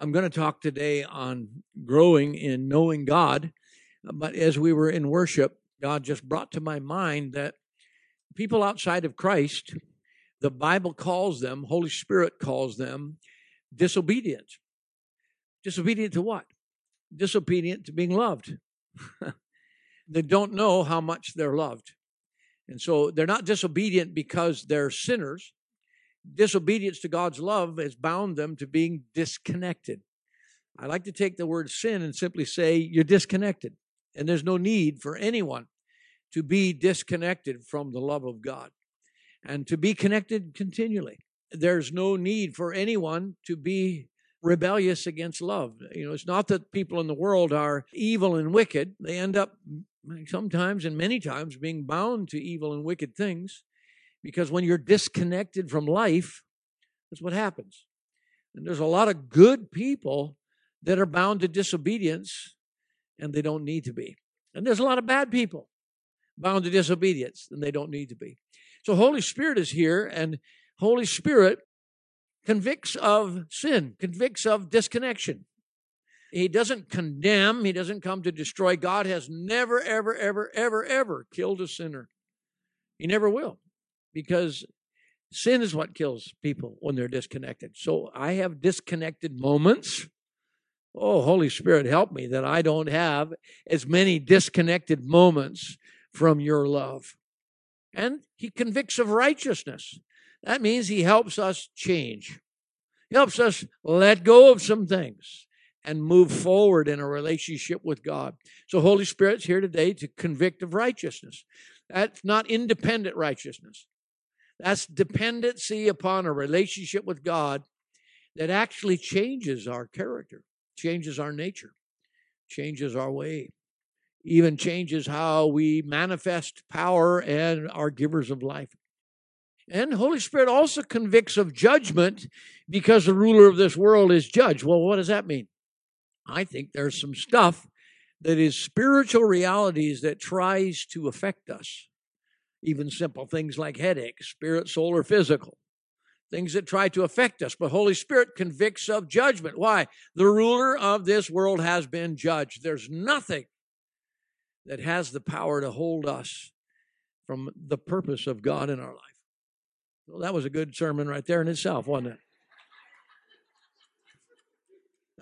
I'm going to talk today on growing in knowing God. But as we were in worship, God just brought to my mind that people outside of Christ, the Bible calls them, Holy Spirit calls them disobedient. Disobedient to what? Disobedient to being loved. they don't know how much they're loved. And so they're not disobedient because they're sinners. Disobedience to God's love has bound them to being disconnected. I like to take the word sin and simply say you're disconnected. And there's no need for anyone to be disconnected from the love of God and to be connected continually. There's no need for anyone to be rebellious against love. You know, it's not that people in the world are evil and wicked. They end up sometimes and many times being bound to evil and wicked things because when you're disconnected from life, that's what happens. And there's a lot of good people that are bound to disobedience and they don't need to be. And there's a lot of bad people bound to disobedience and they don't need to be. So Holy Spirit is here and Holy Spirit convicts of sin, convicts of disconnection. He doesn't condemn, he doesn't come to destroy. God has never, ever, ever, ever, ever killed a sinner. He never will because sin is what kills people when they're disconnected. So I have disconnected moments. Oh, Holy Spirit, help me that I don't have as many disconnected moments from your love. And he convicts of righteousness. That means he helps us change. He helps us let go of some things and move forward in a relationship with God. So Holy Spirit's here today to convict of righteousness. That's not independent righteousness. That's dependency upon a relationship with God that actually changes our character, changes our nature, changes our way, even changes how we manifest power and are givers of life. And Holy Spirit also convicts of judgment because the ruler of this world is judged. Well, what does that mean? I think there's some stuff that is spiritual realities that tries to affect us. Even simple things like headaches, spirit, soul, or physical. Things that try to affect us. But Holy Spirit convicts of judgment. Why? The ruler of this world has been judged. There's nothing that has the power to hold us from the purpose of God in our life. Well, that was a good sermon right there in itself, wasn't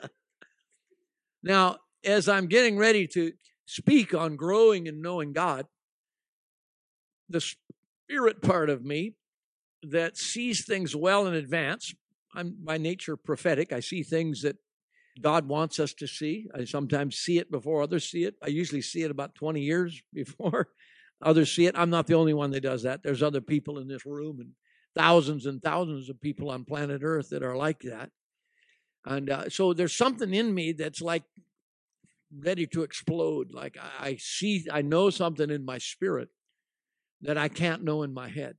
it? now, as I'm getting ready to speak on growing and knowing God, the spirit part of me that sees things well in advance, I'm by nature prophetic. I see things that God wants us to see. I sometimes see it before others see it. I usually see it about 20 years before others see it. I'm not the only one that does that. There's other people in this room and thousands and thousands of people on planet Earth that are like that. And uh, so there's something in me that's like ready to explode. Like I, I see, I know something in my spirit that I can't know in my head,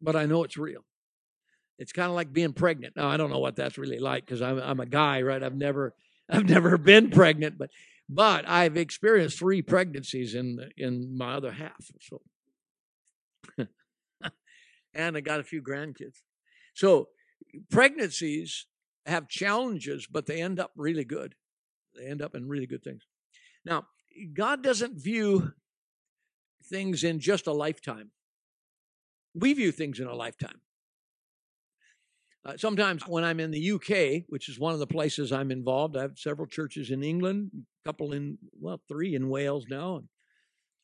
but I know it's real. It's kind of like being pregnant. Now I don't know what that's really like because I'm I'm a guy, right? I've never I've never been pregnant, but but I've experienced three pregnancies in in my other half. So and I got a few grandkids. So pregnancies have challenges, but they end up really good. They end up in really good things. Now, God doesn't view things in just a lifetime. We view things in a lifetime. Uh, sometimes when I'm in the UK, which is one of the places I'm involved, I have several churches in England, a couple in, well, three in Wales now, and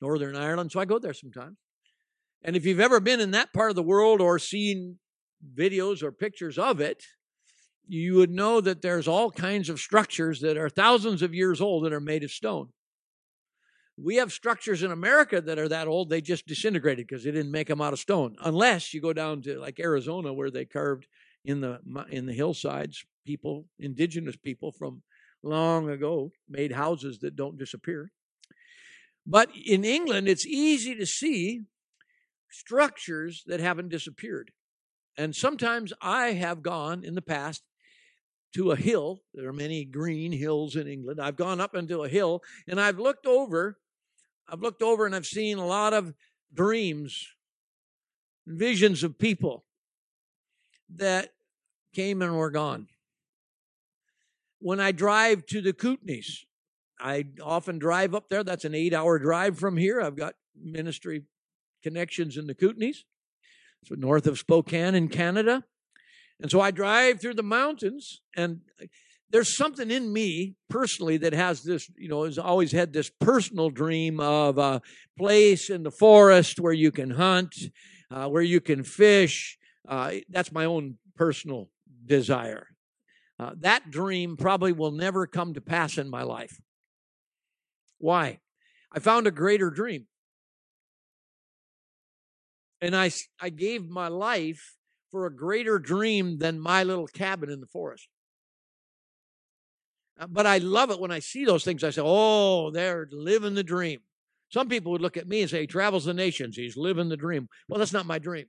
Northern Ireland. So I go there sometimes. And if you've ever been in that part of the world or seen videos or pictures of it, you would know that there's all kinds of structures that are thousands of years old that are made of stone. We have structures in America that are that old, they just disintegrated because they didn't make them out of stone. Unless you go down to like Arizona where they carved in the in the hillsides people, indigenous people from long ago made houses that don't disappear. But in England it's easy to see structures that haven't disappeared. And sometimes I have gone in the past to a hill. There are many green hills in England. I've gone up into a hill and I've looked over. I've looked over and I've seen a lot of dreams, visions of people that came and were gone. when I drive to the Kootenays. I often drive up there. That's an eight hour drive from here. I've got ministry connections in the Kootenays, so north of Spokane in Canada. And so I drive through the mountains, and there's something in me personally that has this, you know, has always had this personal dream of a place in the forest where you can hunt, uh, where you can fish. Uh, that's my own personal desire. Uh, that dream probably will never come to pass in my life. Why? I found a greater dream. And I, I gave my life for a greater dream than my little cabin in the forest. Uh, but I love it when I see those things. I say, oh, they're living the dream. Some people would look at me and say, he travels the nations. He's living the dream. Well, that's not my dream.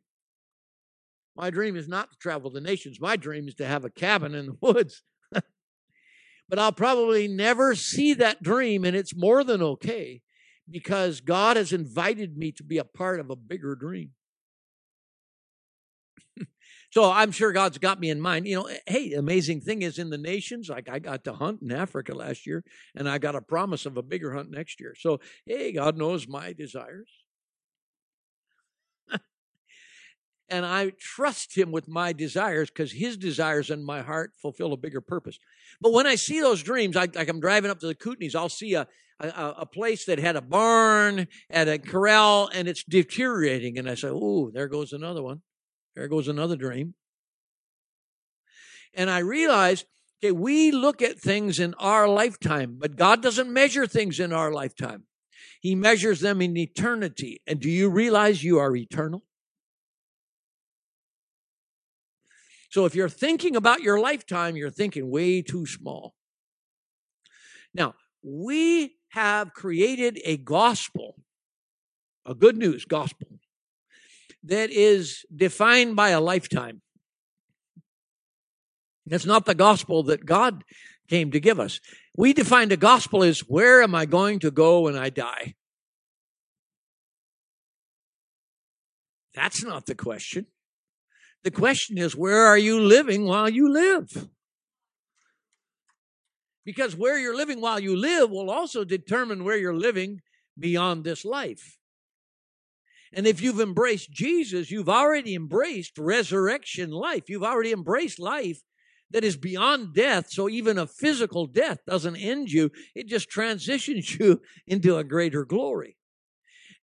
My dream is not to travel the nations. My dream is to have a cabin in the woods. but I'll probably never see that dream, and it's more than okay because God has invited me to be a part of a bigger dream. So I'm sure God's got me in mind. You know, hey, amazing thing is in the nations, like I got to hunt in Africa last year, and I got a promise of a bigger hunt next year. So, hey, God knows my desires. and I trust him with my desires because his desires in my heart fulfill a bigger purpose. But when I see those dreams, I, like I'm driving up to the Kootenays, I'll see a, a, a place that had a barn, and a corral, and it's deteriorating. And I say, oh, there goes another one. There goes another dream. And I realized, okay, we look at things in our lifetime, but God doesn't measure things in our lifetime. He measures them in eternity. And do you realize you are eternal? So if you're thinking about your lifetime, you're thinking way too small. Now, we have created a gospel, a good news gospel, that is defined by a lifetime. That's not the gospel that God came to give us. We define the gospel as where am I going to go when I die? That's not the question. The question is, where are you living while you live? Because where you're living while you live will also determine where you're living beyond this life. And if you've embraced Jesus, you've already embraced resurrection life. You've already embraced life that is beyond death. So even a physical death doesn't end you, it just transitions you into a greater glory.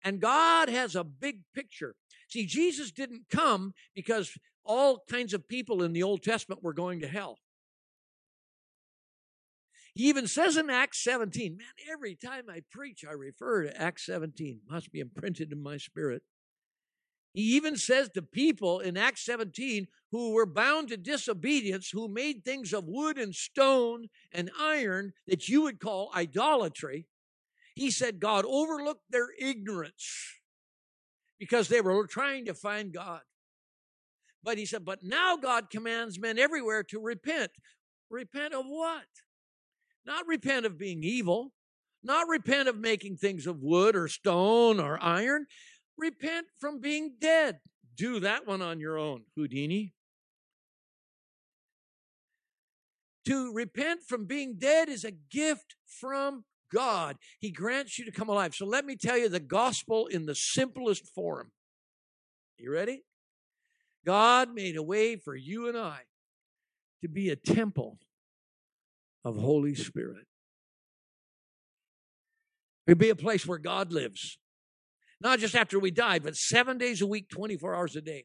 And God has a big picture. See, Jesus didn't come because all kinds of people in the Old Testament were going to hell. He even says in Acts 17, man, every time I preach, I refer to Acts 17. Must be imprinted in my spirit. He even says to people in Acts 17 who were bound to disobedience, who made things of wood and stone and iron that you would call idolatry, he said God overlooked their ignorance because they were trying to find God. But he said, but now God commands men everywhere to repent. Repent of what? Not repent of being evil, not repent of making things of wood or stone or iron. Repent from being dead. Do that one on your own, Houdini. To repent from being dead is a gift from God. He grants you to come alive. So let me tell you the gospel in the simplest form. You ready? God made a way for you and I to be a temple of Holy Spirit. It'd be a place where God lives. Not just after we die, but seven days a week, 24 hours a day.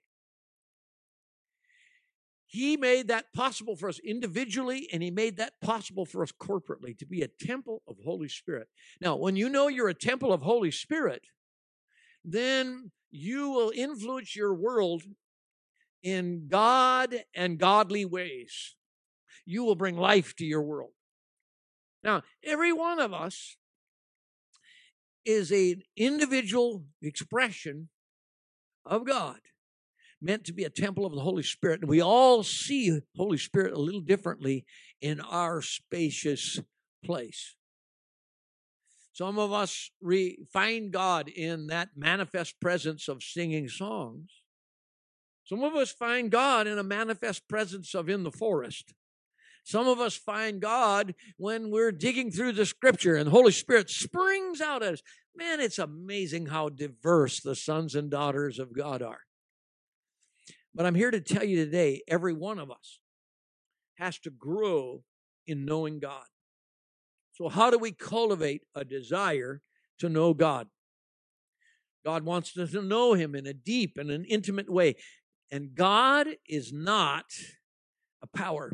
He made that possible for us individually, and He made that possible for us corporately to be a temple of Holy Spirit. Now, when you know you're a temple of Holy Spirit, then you will influence your world in God and godly ways. You will bring life to your world. Now, every one of us is an individual expression of God, meant to be a temple of the Holy Spirit. And we all see Holy Spirit a little differently in our spacious place. Some of us re- find God in that manifest presence of singing songs. Some of us find God in a manifest presence of in the forest. Some of us find God when we're digging through the scripture and the Holy Spirit springs out at us. Man, it's amazing how diverse the sons and daughters of God are. But I'm here to tell you today every one of us has to grow in knowing God. So, how do we cultivate a desire to know God? God wants us to know Him in a deep and an intimate way. And God is not a power,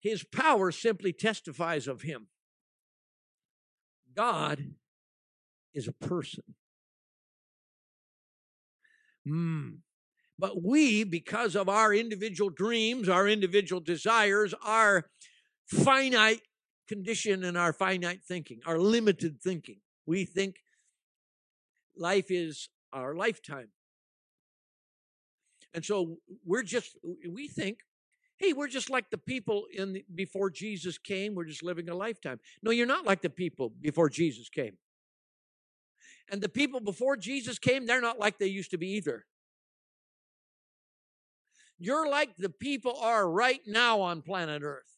His power simply testifies of Him. God is a person. Mm. But we, because of our individual dreams, our individual desires, our finite condition and our finite thinking, our limited thinking, we think life is our lifetime. And so we're just, we think, hey, we're just like the people in the, before Jesus came. We're just living a lifetime. No, you're not like the people before Jesus came. And the people before Jesus came, they're not like they used to be either. You're like the people are right now on planet Earth.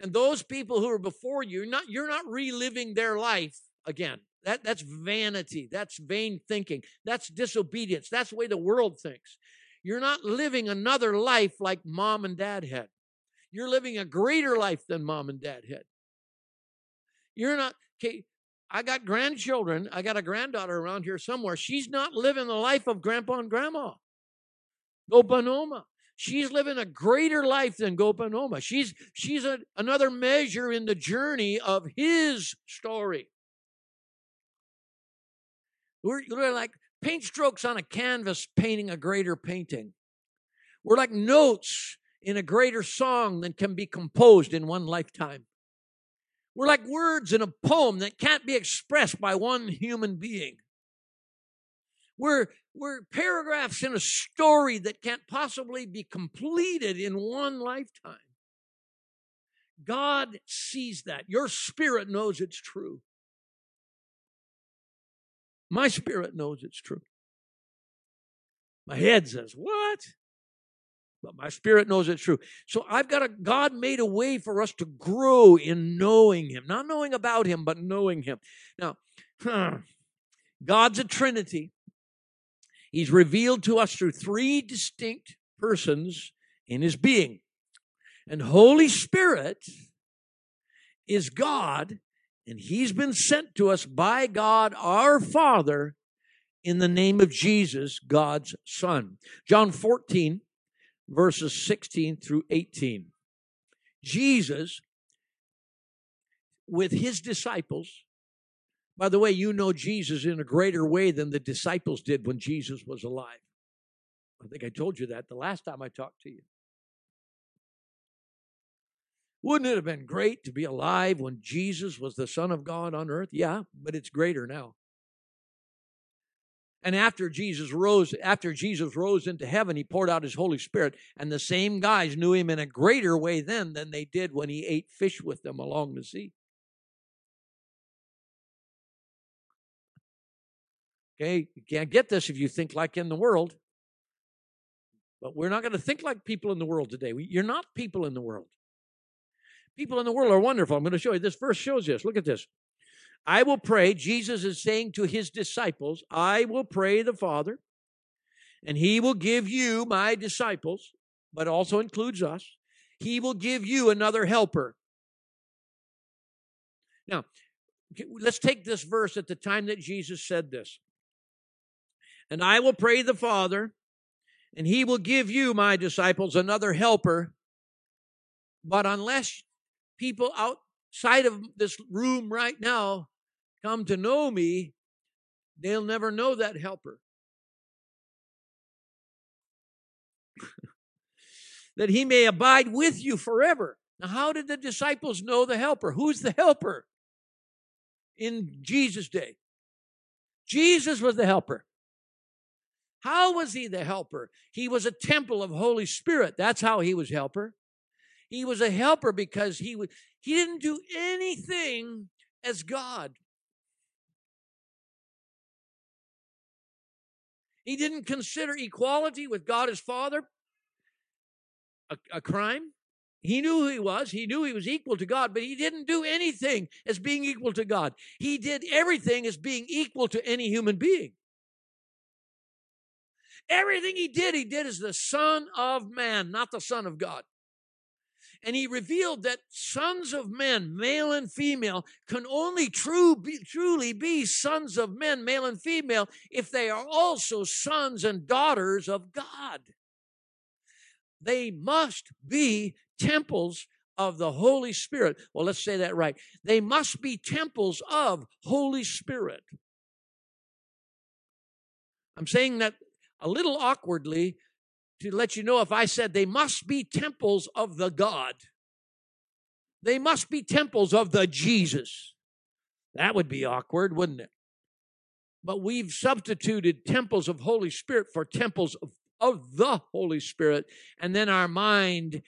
And those people who are before you, you're not, you're not reliving their life again. That, that's vanity. That's vain thinking. That's disobedience. That's the way the world thinks. You're not living another life like mom and dad had. You're living a greater life than mom and dad had. You're not, okay, I got grandchildren. I got a granddaughter around here somewhere. She's not living the life of grandpa and grandma. Gopanoma. She's living a greater life than Gopanoma. She's she's a, another measure in the journey of his story. We're, we're like paint strokes on a canvas painting a greater painting. We're like notes in a greater song than can be composed in one lifetime. We're like words in a poem that can't be expressed by one human being. We're, we're paragraphs in a story that can't possibly be completed in one lifetime. God sees that. Your spirit knows it's true. My spirit knows it's true. My head says, What? but my spirit knows it's true. So I've got a God made a way for us to grow in knowing Him, not knowing about Him, but knowing Him. Now, God's a Trinity. He's revealed to us through three distinct persons in His being. And Holy Spirit is God, and He's been sent to us by God our Father in the name of Jesus, God's Son. John 14, verses 16 through 18. Jesus, with his disciples, by the way, you know Jesus in a greater way than the disciples did when Jesus was alive. I think I told you that the last time I talked to you. Wouldn't it have been great to be alive when Jesus was the Son of God on earth? Yeah, but it's greater now. And after Jesus rose, after Jesus rose into heaven, he poured out his Holy Spirit. And the same guys knew him in a greater way then than they did when he ate fish with them along the sea. Okay, you can't get this if you think like in the world. But we're not going to think like people in the world today. You're not people in the world. People in the world are wonderful. I'm going to show you. This verse shows this. Look at this. I will pray, Jesus is saying to his disciples, I will pray the Father, and he will give you, my disciples, but also includes us, he will give you another helper. Now, let's take this verse at the time that Jesus said this. And I will pray the Father, and he will give you, my disciples, another helper. But unless people outside of this room right now come to know me, they'll never know that helper. that he may abide with you forever. Now, how did the disciples know the helper? Who's the helper in Jesus' day? Jesus was the helper. How was he the helper? He was a temple of Holy Spirit. That's how he was helper. He was a helper because he would, he didn't do anything as God. He didn't consider equality with God as Father a, a crime. He knew who he was. He knew he was equal to God, but he didn't do anything as being equal to God. He did everything as being equal to any human being. Everything he did, he did as the Son of Man, not the Son of God. And he revealed that sons of men, male and female, can only true, be, truly be sons of men, male and female, if they are also sons and daughters of God. They must be temples of the Holy Spirit. Well, let's say that right. They must be temples of Holy Spirit. I'm saying that a little awkwardly to let you know if I said they must be temples of the God. They must be temples of the Jesus. That would be awkward, wouldn't it? But we've substituted temples of Holy Spirit for temples of, of the Holy Spirit. And then our mind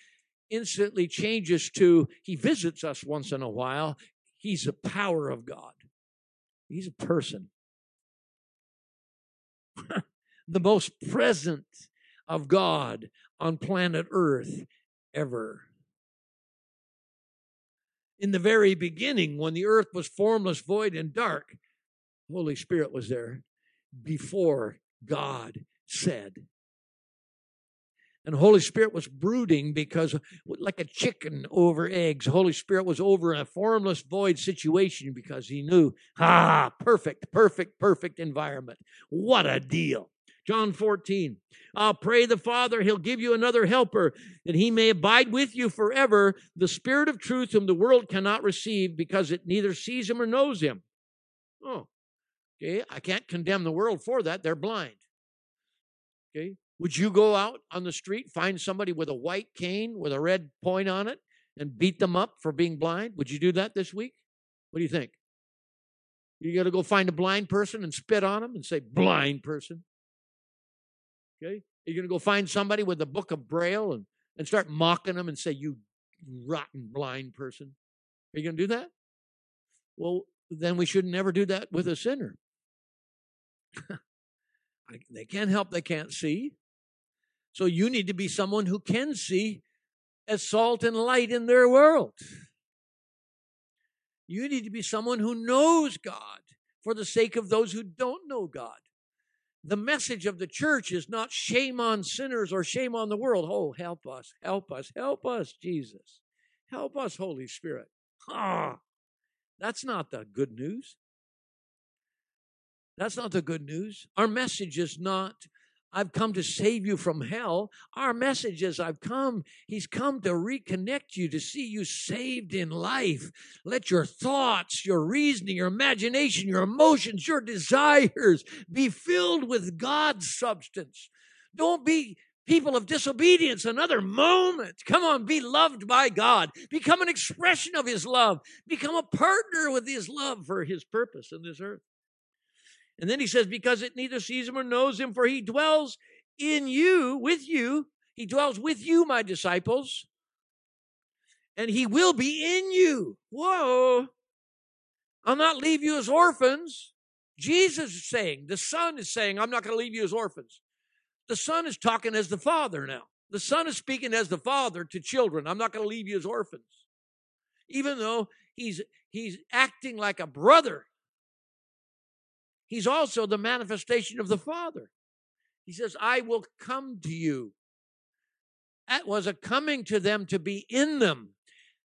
instantly changes to He visits us once in a while. He's the power of God, He's a person. the most present of God on planet Earth ever. In the very beginning, when the earth was formless, void, and dark, Holy Spirit was there before God said. And Holy Spirit was brooding because, like a chicken over eggs, Holy Spirit was over a formless, void situation because he knew, ah, perfect, perfect, perfect environment. What a deal. John 14. I'll pray the Father, he'll give you another helper, that he may abide with you forever, the Spirit of truth whom the world cannot receive because it neither sees him or knows him. Oh, okay. I can't condemn the world for that. They're blind. Okay. Would you go out on the street, find somebody with a white cane with a red point on it, and beat them up for being blind? Would you do that this week? What do you think? You got to go find a blind person and spit on them and say, blind person. Okay? Are You're going to go find somebody with a book of Braille and, and start mocking them and say, You rotten blind person. Are you going to do that? Well, then we should never do that with a sinner. they can't help, they can't see. So you need to be someone who can see as salt and light in their world. You need to be someone who knows God for the sake of those who don't know God the message of the church is not shame on sinners or shame on the world. Oh, help us, help us, help us, Jesus. Help us, Holy Spirit. Ah, that's not the good news. That's not the good news. Our message is not I've come to save you from hell. Our message is I've come, He's come to reconnect you, to see you saved in life. Let your thoughts, your reasoning, your imagination, your emotions, your desires be filled with God's substance. Don't be people of disobedience another moment. Come on, be loved by God. Become an expression of His love. Become a partner with His love for His purpose in this earth. And then he says, because it neither sees him or knows him, for he dwells in you, with you. He dwells with you, my disciples. And he will be in you. Whoa. I'll not leave you as orphans. Jesus is saying, the Son is saying, I'm not going to leave you as orphans. The Son is talking as the Father now. The Son is speaking as the Father to children. I'm not going to leave you as orphans. Even though he's, he's acting like a brother He's also the manifestation of the Father. He says, I will come to you. That was a coming to them to be in them,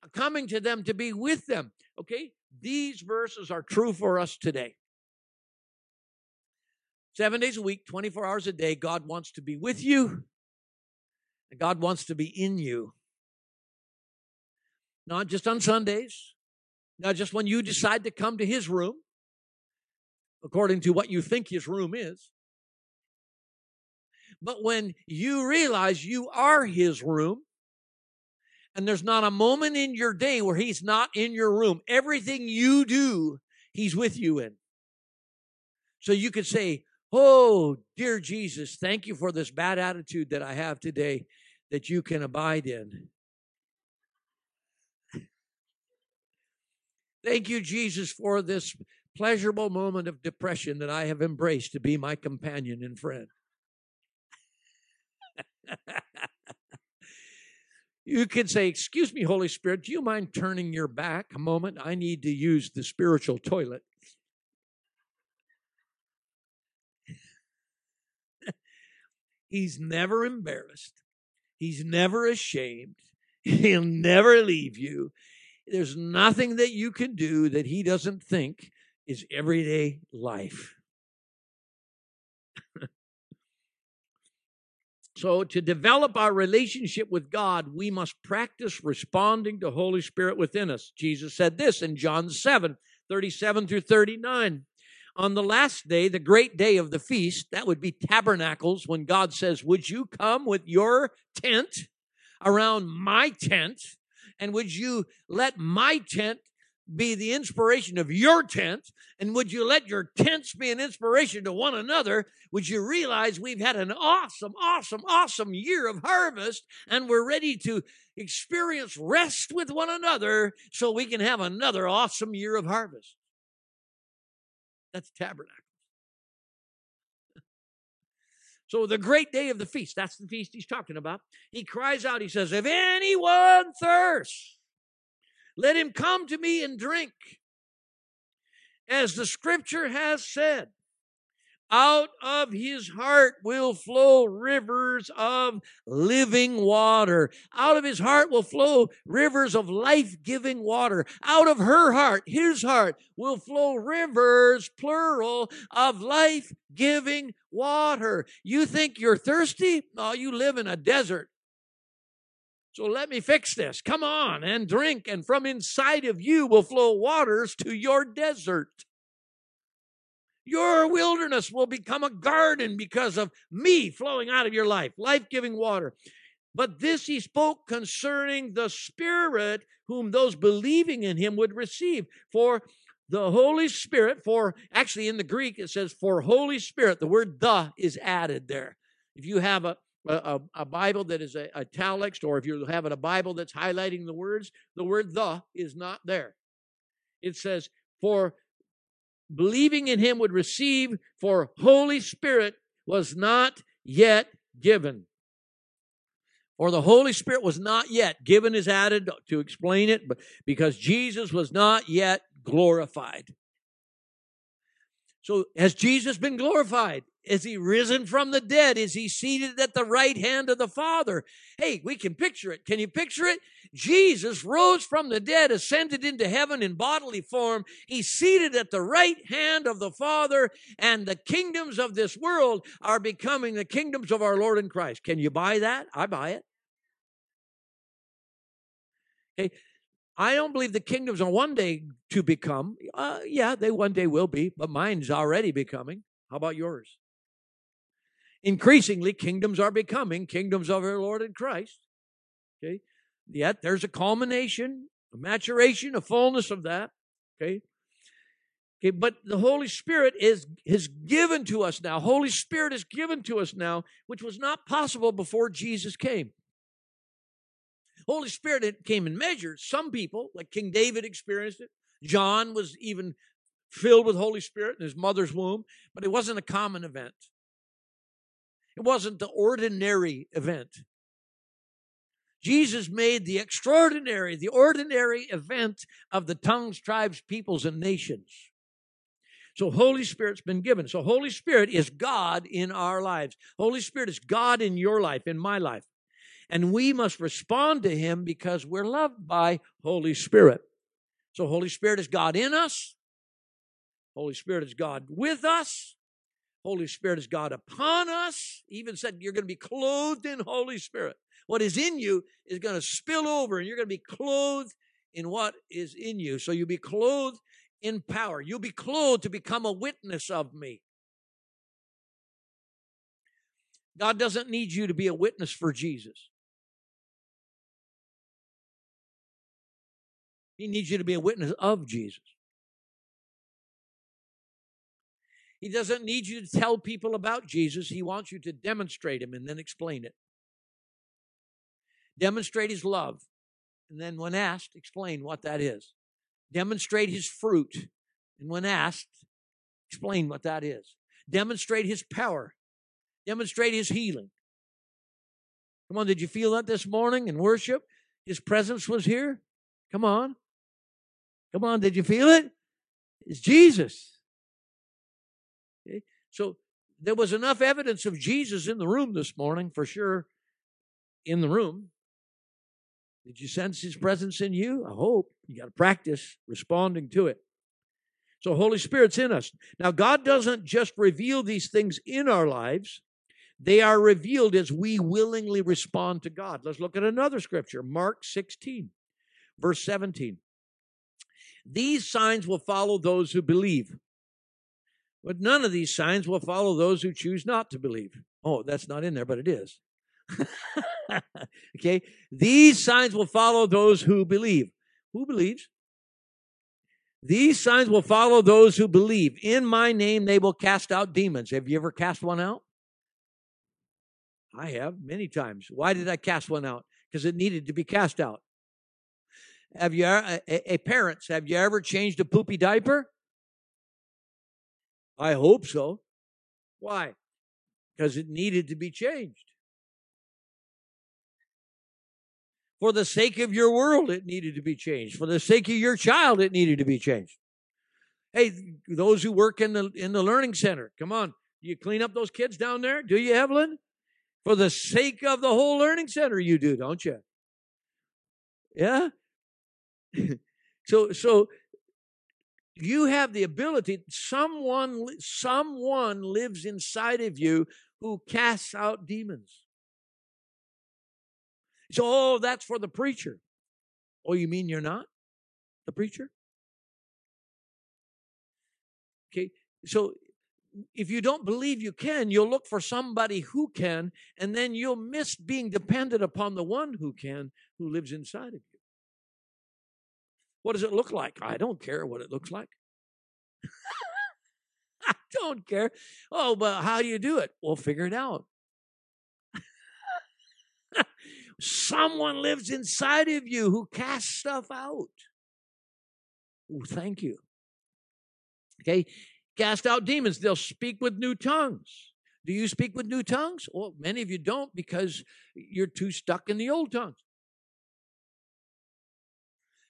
a coming to them to be with them. Okay? These verses are true for us today. Seven days a week, 24 hours a day, God wants to be with you, and God wants to be in you. Not just on Sundays, not just when you decide to come to His room, according to what you think his room is. But when you realize you are his room, and there's not a moment in your day where he's not in your room, everything you do, he's with you in. So you could say, Oh, dear Jesus, thank you for this bad attitude that I have today that you can abide in. Thank you, Jesus, for this pleasurable moment of depression that I have embraced to be my companion and friend. You can say, Excuse me, Holy Spirit, do you mind turning your back a moment? I need to use the spiritual toilet. He's never embarrassed. He's never ashamed. He'll never leave you. There's nothing that you can do that he doesn't think is everyday life. so, to develop our relationship with God, we must practice responding to Holy Spirit within us. Jesus said this in John 7 37 through 39 on the last day, the great day of the feast, that would be tabernacles, when God says, Would you come with your tent around my tent? And would you let my tent be the inspiration of your tent? And would you let your tents be an inspiration to one another? Would you realize we've had an awesome, awesome, awesome year of harvest and we're ready to experience rest with one another so we can have another awesome year of harvest? That's tabernacle. So, the great day of the feast, that's the feast he's talking about. He cries out, he says, If anyone thirsts, let him come to me and drink. As the scripture has said, out of his heart will flow rivers of living water. Out of his heart will flow rivers of life giving water. Out of her heart, his heart, will flow rivers, plural, of life giving water. You think you're thirsty? No, you live in a desert. So let me fix this. Come on and drink, and from inside of you will flow waters to your desert. Your wilderness will become a garden because of me flowing out of your life, life giving water. But this he spoke concerning the Spirit, whom those believing in him would receive. For the Holy Spirit, for actually in the Greek it says for Holy Spirit, the word the is added there. If you have a, a, a Bible that is a, italics, or if you're having a Bible that's highlighting the words, the word the is not there. It says, for believing in him would receive, for Holy Spirit was not yet given. Or the Holy Spirit was not yet given is added to explain it, but because Jesus was not yet glorified. So has Jesus been glorified? Is he risen from the dead? Is he seated at the right hand of the Father? Hey, we can picture it. Can you picture it? Jesus rose from the dead, ascended into heaven in bodily form. He's seated at the right hand of the Father, and the kingdoms of this world are becoming the kingdoms of our Lord and Christ. Can you buy that? I buy it. Okay. I don't believe the kingdoms are one day to become. Uh, yeah, they one day will be, but mine's already becoming. How about yours? Increasingly, kingdoms are becoming kingdoms of our Lord and Christ. Okay. Yet there's a culmination, a maturation, a fullness of that. Okay. Okay, but the Holy Spirit is has given to us now. Holy Spirit is given to us now, which was not possible before Jesus came. Holy Spirit came in measures. Some people, like King David, experienced it. John was even filled with Holy Spirit in his mother's womb, but it wasn't a common event. It wasn't the ordinary event. Jesus made the extraordinary, the ordinary event of the tongues, tribes, peoples, and nations. So Holy Spirit's been given. So Holy Spirit is God in our lives. Holy Spirit is God in your life, in my life. And we must respond to him because we're loved by Holy Spirit. So Holy Spirit is God in us. Holy Spirit is God with us. Holy Spirit is God upon us. He even said you're going to be clothed in Holy Spirit. What is in you is going to spill over, and you're going to be clothed in what is in you. So you'll be clothed in power. You'll be clothed to become a witness of me. God doesn't need you to be a witness for Jesus. He needs you to be a witness of Jesus. He doesn't need you to tell people about Jesus. He wants you to demonstrate him and then explain it demonstrate his love, and then, when asked, explain what that is. Demonstrate his fruit, and when asked, explain what that is. Demonstrate his power, demonstrate his healing. Come on, did you feel that this morning in worship? His presence was here? Come on. Come on, did you feel it? It's Jesus. Okay? So there was enough evidence of Jesus in the room this morning, for sure, in the room. Did you sense his presence in you? I hope. You got to practice responding to it. So, Holy Spirit's in us. Now, God doesn't just reveal these things in our lives, they are revealed as we willingly respond to God. Let's look at another scripture, Mark 16, verse 17. These signs will follow those who believe. But none of these signs will follow those who choose not to believe. Oh, that's not in there, but it is. okay? These signs will follow those who believe. Who believes? These signs will follow those who believe. In my name, they will cast out demons. Have you ever cast one out? I have many times. Why did I cast one out? Because it needed to be cast out. Have you, uh, a, a, parents, have you ever changed a poopy diaper? I hope so. Why? Because it needed to be changed. For the sake of your world, it needed to be changed. For the sake of your child, it needed to be changed. Hey, those who work in the in the learning center, come on. You clean up those kids down there? Do you, Evelyn? For the sake of the whole learning center, you do, don't you? Yeah? so so you have the ability someone someone lives inside of you who casts out demons. So oh that's for the preacher. Oh you mean you're not the preacher? Okay so if you don't believe you can you'll look for somebody who can and then you'll miss being dependent upon the one who can who lives inside of you what does it look like? I don't care what it looks like. I don't care. Oh, but how do you do it? We'll figure it out. Someone lives inside of you who casts stuff out. Oh, thank you. Okay, cast out demons. They'll speak with new tongues. Do you speak with new tongues? Well, many of you don't because you're too stuck in the old tongues.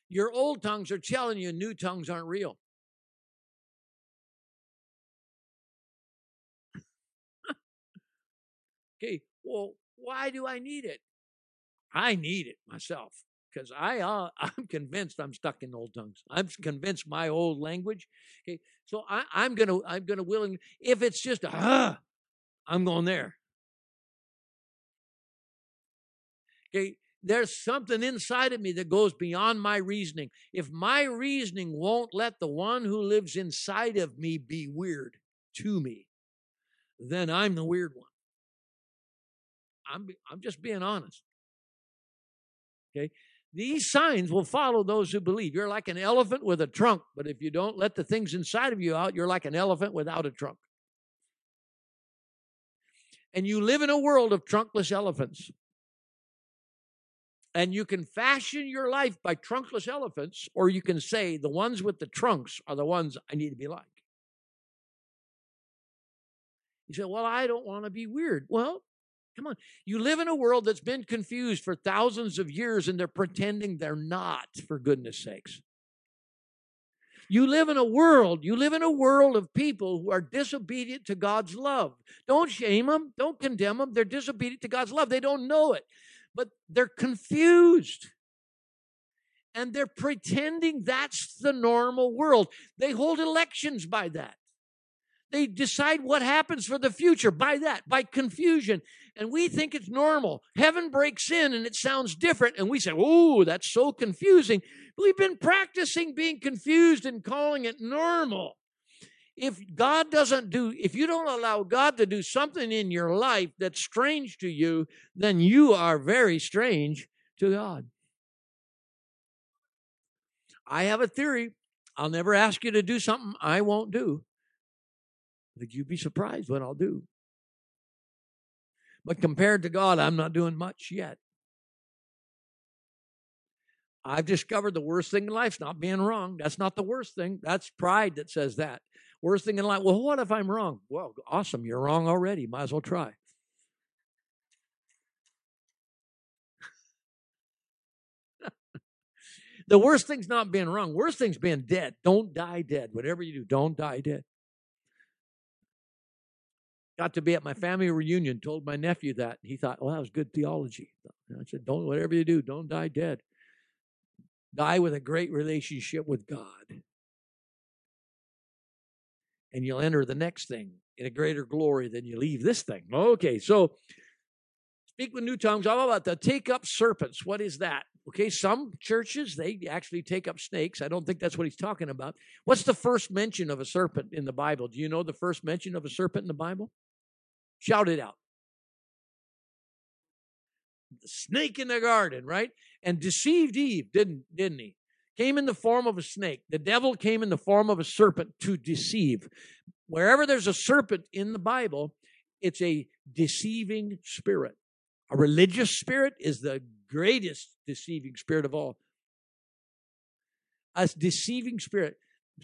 Your old tongues are telling you new tongues aren't real. okay, well, why do I need it? I need it myself because I uh, I'm convinced I'm stuck in old tongues. I'm convinced my old language. Okay, so I, I'm gonna I'm gonna willing if it's just a, huh, I'm going there. Okay, there's something inside of me that goes beyond my reasoning. If my reasoning won't let the one who lives inside of me be weird to me, then I'm the weird one. I'm, I'm just being honest. Okay? These signs will follow those who believe. You're like an elephant with a trunk, but if you don't let the things inside of you out, you're like an elephant without a trunk. And you live in a world of trunkless elephants. And you can fashion your life by trunkless elephants, or you can say the ones with the trunks are the ones I need to be like. You say, Well, I don't want to be weird. Well, come on. You live in a world that's been confused for thousands of years and they're pretending they're not, for goodness sakes. You live in a world, you live in a world of people who are disobedient to God's love. Don't shame them, don't condemn them. They're disobedient to God's love. They don't know it but they're confused. And they're pretending that's the normal world. They hold elections by that. They decide what happens for the future by that, by confusion. And we think it's normal. Heaven breaks in and it sounds different. And we say, oh, that's so confusing. We've been practicing being confused and calling it normal if God doesn't do, if you don't allow God to do something in your life that's strange to you, then you are very strange to God. I have a theory. I'll never ask you to do something I won't do. But you'd be surprised what I'll do. But compared to God, I'm not doing much yet. I've discovered the worst thing in life not being wrong. That's not the worst thing. That's pride that says that. Worst thing in life, well, what if I'm wrong? Well, awesome. You're wrong already. Might as well try. The worst thing's not being wrong. Worst thing's being dead. Don't die dead. Whatever you do, don't die dead. Got to be at my family reunion, told my nephew that. He thought, well, that was good theology. I said, don't, whatever you do, don't die dead. Die with a great relationship with God. And you'll enter the next thing in a greater glory than you leave this thing. Okay, so speak with new tongues. All about the take up serpents. What is that? Okay, some churches, they actually take up snakes. I don't think that's what he's talking about. What's the first mention of a serpent in the Bible? Do you know the first mention of a serpent in the Bible? Shout it out. The snake in the garden, right? And deceived Eve, didn't, didn't he? Came in the form of a snake. The devil came in the form of a serpent to deceive. Wherever there's a serpent in the Bible, it's a deceiving spirit. A religious spirit is the greatest deceiving spirit of all. A deceiving spirit.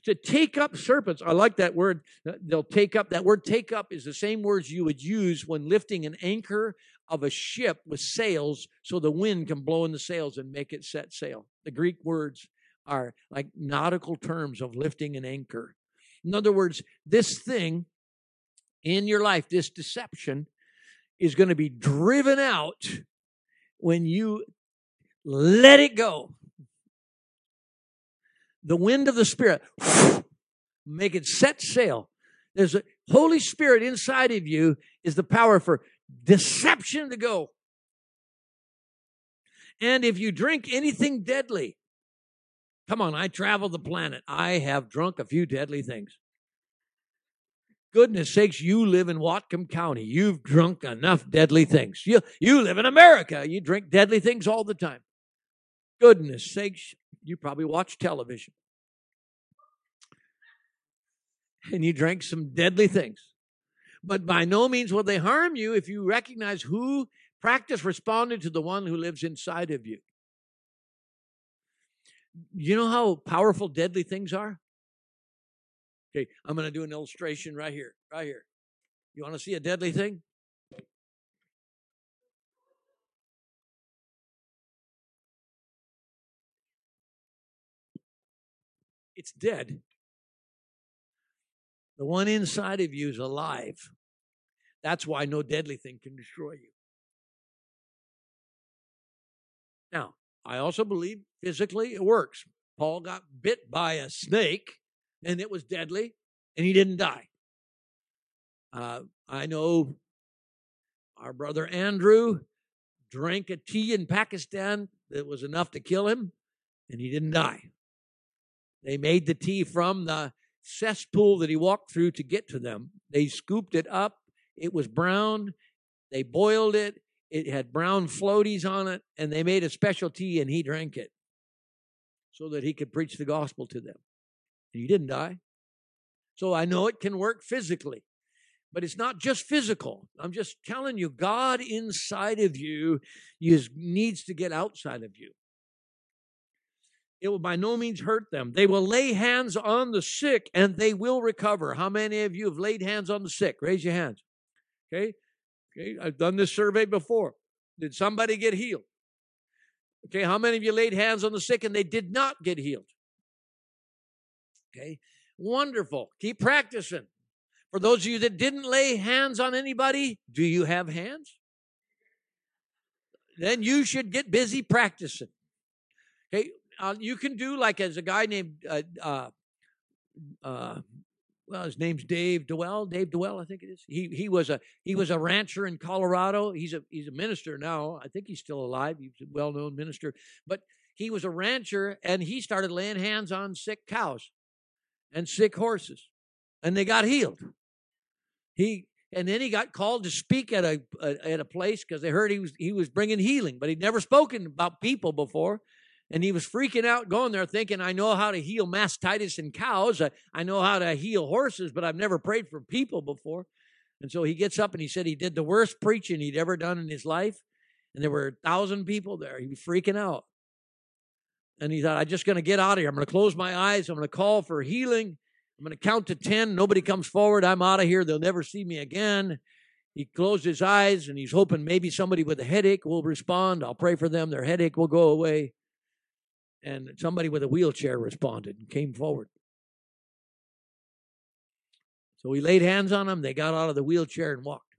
To take up serpents, I like that word. They'll take up. That word take up is the same words you would use when lifting an anchor of a ship with sails so the wind can blow in the sails and make it set sail. The Greek words are like nautical terms of lifting an anchor. In other words, this thing in your life, this deception, is going to be driven out when you let it go. The wind of the Spirit, make it set sail. There's a Holy Spirit inside of you is the power for deception to go. And if you drink anything deadly, come on, I travel the planet. I have drunk a few deadly things goodness sakes, you live in Whatcom County. You've drunk enough deadly things. You, you live in America. You drink deadly things all the time. Goodness sakes, you probably watch television. And you drank some deadly things. But by no means will they harm you if you recognize who practice responded to the one who lives inside of you. You know how powerful deadly things are? Okay, I'm going to do an illustration right here, right here. You want to see a deadly thing? It's dead. The one inside of you is alive. That's why no deadly thing can destroy you. Now, I also believe physically it works. Paul got bit by a snake and it was deadly, and he didn't die. Uh, I know our brother Andrew drank a tea in Pakistan that was enough to kill him, and he didn't die. They made the tea from the cesspool that he walked through to get to them. They scooped it up. It was brown. They boiled it. It had brown floaties on it, and they made a special tea, and he drank it so that he could preach the gospel to them. And He didn't die. So I know it can work physically, but it's not just physical. I'm just telling you, God inside of you is, needs to get outside of you. It will by no means hurt them. They will lay hands on the sick and they will recover. How many of you have laid hands on the sick? Raise your hands. Okay. Okay. I've done this survey before. Did somebody get healed? Okay. How many of you laid hands on the sick and they did not get healed? Okay. Wonderful. Keep practicing. For those of you that didn't lay hands on anybody, do you have hands? Then you should get busy practicing. Okay. Uh, you can do like as a guy named, uh, uh, uh, well, his name's Dave Duell. Dave Duell, I think it is. He he was a he was a rancher in Colorado. He's a he's a minister now. I think he's still alive. He's a well known minister, but he was a rancher and he started laying hands on sick cows and sick horses, and they got healed. He and then he got called to speak at a, a at a place because they heard he was he was bringing healing, but he'd never spoken about people before. And he was freaking out going there thinking, I know how to heal mastitis in cows. I, I know how to heal horses, but I've never prayed for people before. And so he gets up and he said he did the worst preaching he'd ever done in his life. And there were a thousand people there. He was freaking out. And he thought, I'm just going to get out of here. I'm going to close my eyes. I'm going to call for healing. I'm going to count to 10. Nobody comes forward. I'm out of here. They'll never see me again. He closed his eyes and he's hoping maybe somebody with a headache will respond. I'll pray for them. Their headache will go away. And somebody with a wheelchair responded and came forward. So we laid hands on them. They got out of the wheelchair and walked.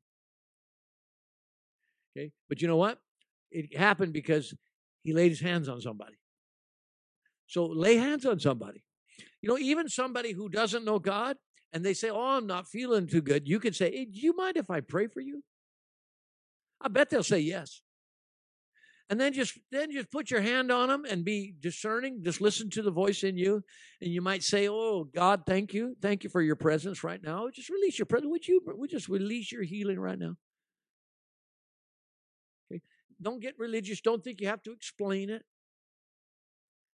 Okay. But you know what? It happened because he laid his hands on somebody. So lay hands on somebody. You know, even somebody who doesn't know God and they say, Oh, I'm not feeling too good, you can say, Hey, do you mind if I pray for you? I bet they'll say yes. And then just then just put your hand on them and be discerning. Just listen to the voice in you. And you might say, Oh, God, thank you. Thank you for your presence right now. Just release your presence. Would you would just release your healing right now? Okay. Don't get religious. Don't think you have to explain it.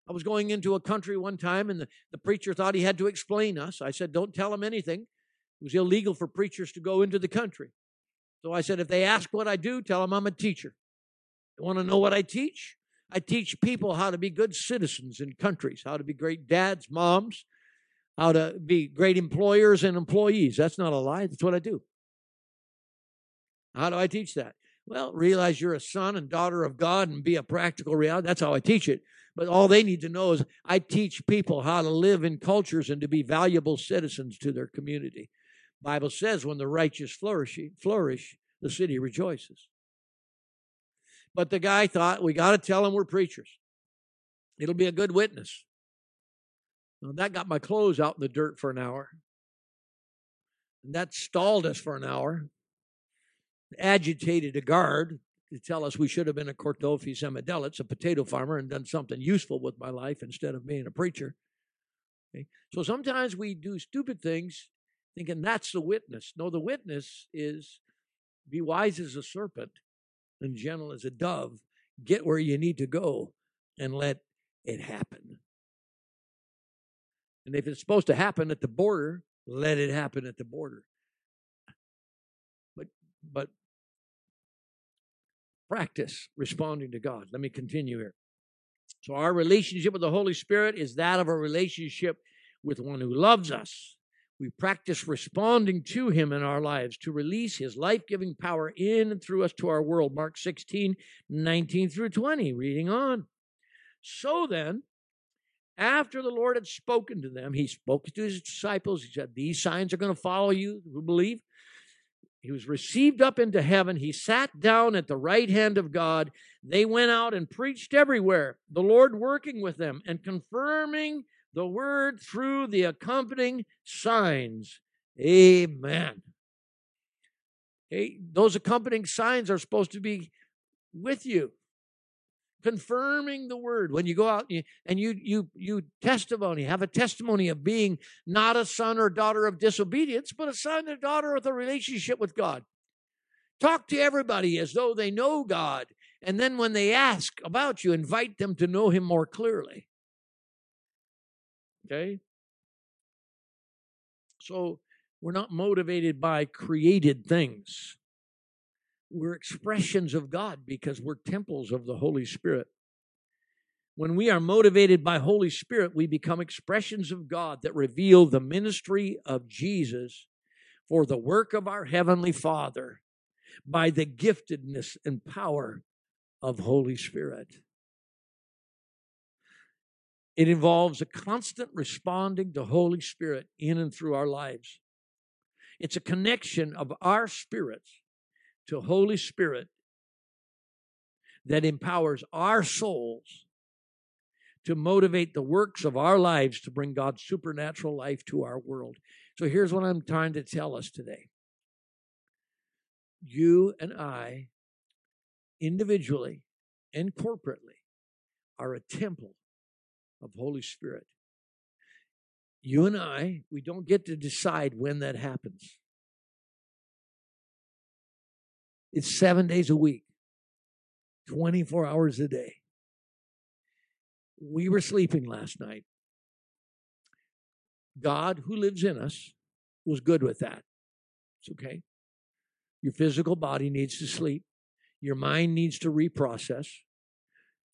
I was going into a country one time and the, the preacher thought he had to explain us. I said, Don't tell him anything. It was illegal for preachers to go into the country. So I said, If they ask what I do, tell them I'm a teacher. You want to know what I teach? I teach people how to be good citizens in countries, how to be great dads, moms, how to be great employers and employees. That's not a lie. That's what I do. How do I teach that? Well, realize you're a son and daughter of God and be a practical reality. That's how I teach it. But all they need to know is I teach people how to live in cultures and to be valuable citizens to their community. Bible says when the righteous flourish, flourish, the city rejoices. But the guy thought we got to tell him we're preachers. It'll be a good witness. Well, that got my clothes out in the dirt for an hour. And that stalled us for an hour, agitated a guard to tell us we should have been a Cortophi semidelitz, a potato farmer, and done something useful with my life instead of being a preacher. Okay? So sometimes we do stupid things thinking that's the witness. No, the witness is be wise as a serpent and gentle as a dove. Get where you need to go and let it happen. And if it's supposed to happen at the border, let it happen at the border. But but practice responding to God. Let me continue here. So, our relationship with the Holy Spirit is that of a relationship with one who loves us. We practice responding to Him in our lives to release His life giving power in and through us to our world. Mark 16, 19 through 20. Reading on. So then, after the Lord had spoken to them, He spoke to His disciples. He said, These signs are going to follow you who believe. He was received up into heaven. He sat down at the right hand of God. They went out and preached everywhere, the Lord working with them and confirming the word through the accompanying signs. Amen. Okay, those accompanying signs are supposed to be with you confirming the word when you go out and you you you testimony have a testimony of being not a son or daughter of disobedience but a son or daughter with a relationship with god talk to everybody as though they know god and then when they ask about you invite them to know him more clearly okay so we're not motivated by created things we're expressions of God because we're temples of the Holy Spirit. When we are motivated by Holy Spirit, we become expressions of God that reveal the ministry of Jesus for the work of our Heavenly Father by the giftedness and power of Holy Spirit. It involves a constant responding to Holy Spirit in and through our lives. It's a connection of our spirits to Holy Spirit that empowers our souls to motivate the works of our lives to bring God's supernatural life to our world. So here's what I'm trying to tell us today. You and I, individually and corporately, are a temple of Holy Spirit. You and I, we don't get to decide when that happens. It's seven days a week, 24 hours a day. We were sleeping last night. God, who lives in us, was good with that. It's okay. Your physical body needs to sleep. Your mind needs to reprocess.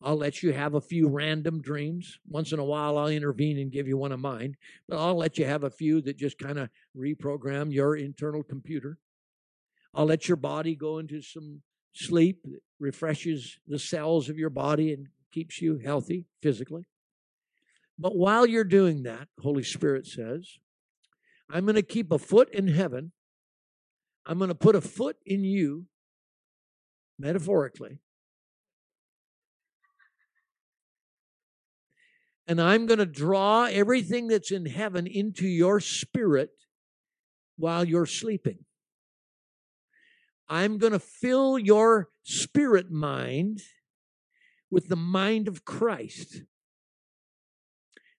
I'll let you have a few random dreams. Once in a while, I'll intervene and give you one of mine, but I'll let you have a few that just kind of reprogram your internal computer. I'll let your body go into some sleep that refreshes the cells of your body and keeps you healthy physically. But while you're doing that, Holy Spirit says, I'm going to keep a foot in heaven. I'm going to put a foot in you, metaphorically. And I'm going to draw everything that's in heaven into your spirit while you're sleeping. I'm going to fill your spirit mind with the mind of Christ.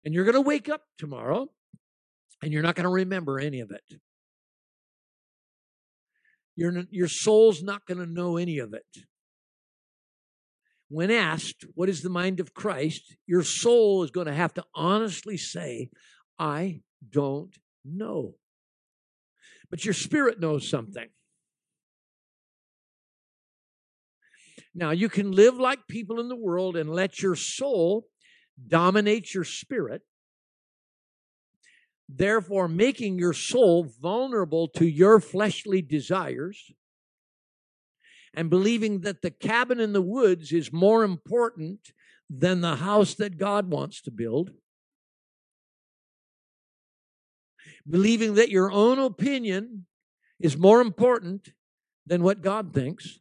And you're going to wake up tomorrow and you're not going to remember any of it. Your, your soul's not going to know any of it. When asked, What is the mind of Christ? your soul is going to have to honestly say, I don't know. But your spirit knows something. Now, you can live like people in the world and let your soul dominate your spirit, therefore making your soul vulnerable to your fleshly desires and believing that the cabin in the woods is more important than the house that God wants to build. Believing that your own opinion is more important than what God thinks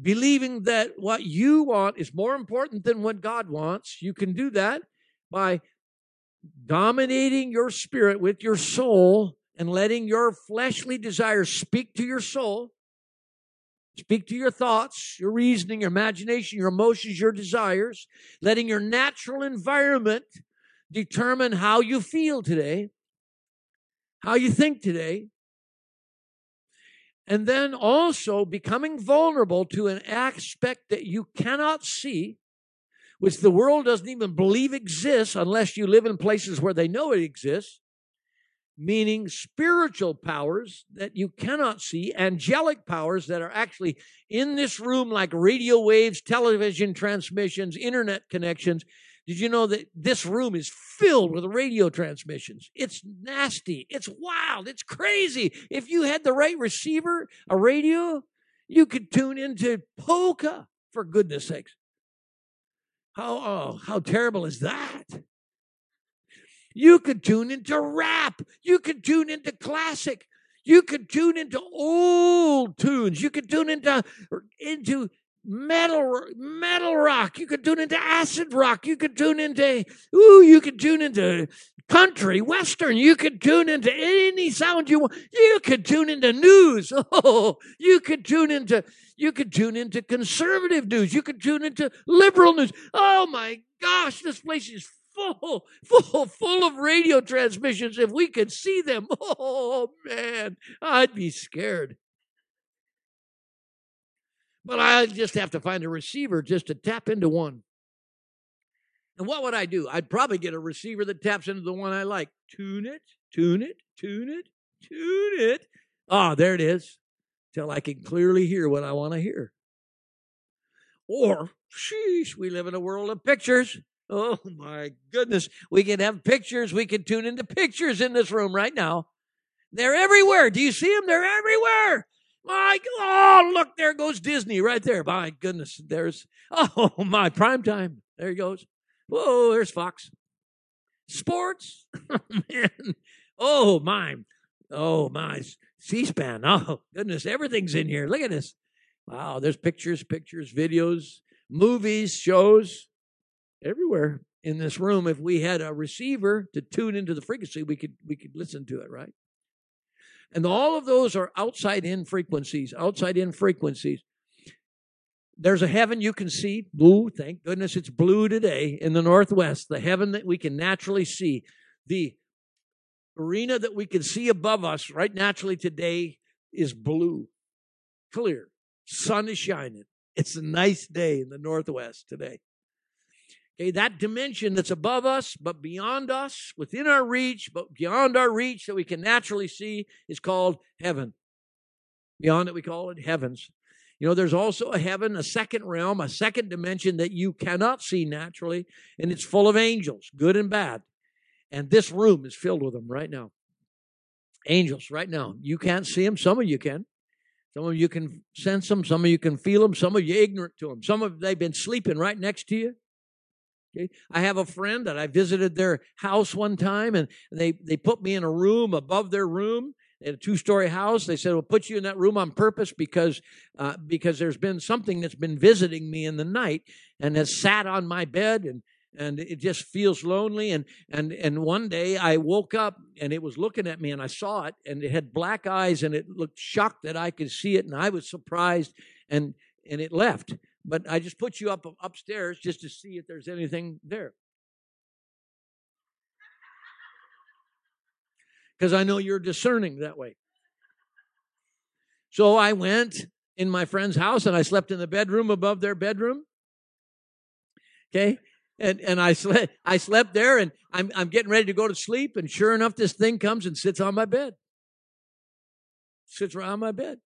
believing that what you want is more important than what God wants. You can do that by dominating your spirit with your soul and letting your fleshly desires speak to your soul, speak to your thoughts, your reasoning, your imagination, your emotions, your desires, letting your natural environment determine how you feel today, how you think today, and then also becoming vulnerable to an aspect that you cannot see, which the world doesn't even believe exists unless you live in places where they know it exists, meaning spiritual powers that you cannot see, angelic powers that are actually in this room, like radio waves, television transmissions, internet connections, did you know that this room is filled with radio transmissions? It's nasty. It's wild. It's crazy. If you had the right receiver, a radio, you could tune into polka, for goodness sakes. How, oh, how terrible is that? You could tune into rap. You could tune into classic. You could tune into old tunes. You could tune into into metal metal rock. You could tune into acid rock. You could tune into ooh. You could tune into country, western. You could tune into any sound you want. You could tune into news. Oh, you could tune into you could tune into conservative news. You could tune into liberal news. Oh my gosh, this place is full, full, full of radio transmissions. If we could see them, oh man, I'd be scared. But I just have to find a receiver just to tap into one. And what would I do? I'd probably get a receiver that taps into the one I like. Tune it, tune it, tune it, tune it. Ah, oh, there it is. Till I can clearly hear what I want to hear. Or, sheesh, we live in a world of pictures. Oh my goodness. We can have pictures. We can tune into pictures in this room right now. They're everywhere. Do you see them? They're everywhere. My, oh, look, there goes Disney right there. My goodness, there's, oh, my prime time. There he goes. Whoa, there's Fox. Sports, oh, man. Oh, my. Oh, my. C SPAN. Oh, goodness, everything's in here. Look at this. Wow, there's pictures, pictures, videos, movies, shows, everywhere in this room. If we had a receiver to tune into the frequency, we could we could listen to it, right? And all of those are outside in frequencies, outside in frequencies. There's a heaven you can see, blue. Thank goodness it's blue today in the Northwest. The heaven that we can naturally see. The arena that we can see above us right naturally today is blue, clear. Sun is shining. It's a nice day in the Northwest today. Okay, that dimension that's above us, but beyond us, within our reach, but beyond our reach that we can naturally see is called heaven. Beyond it, we call it heavens. You know, there's also a heaven, a second realm, a second dimension that you cannot see naturally, and it's full of angels, good and bad. And this room is filled with them right now. Angels, right now. You can't see them. Some of you can. Some of you can sense them. Some of you can feel them. Some of you ignorant to them. Some of they've been sleeping right next to you. Okay. I have a friend that I visited their house one time and they, they put me in a room above their room in a two-story house. They said, "We'll put you in that room on purpose because uh, because there's been something that's been visiting me in the night and has sat on my bed and and it just feels lonely and and and one day I woke up and it was looking at me and I saw it and it had black eyes and it looked shocked that I could see it and I was surprised and and it left. But I just put you up upstairs just to see if there's anything there. Because I know you're discerning that way. So I went in my friend's house and I slept in the bedroom above their bedroom. Okay. And, and I slept, I slept there and I'm, I'm getting ready to go to sleep. And sure enough, this thing comes and sits on my bed. Sits around my bed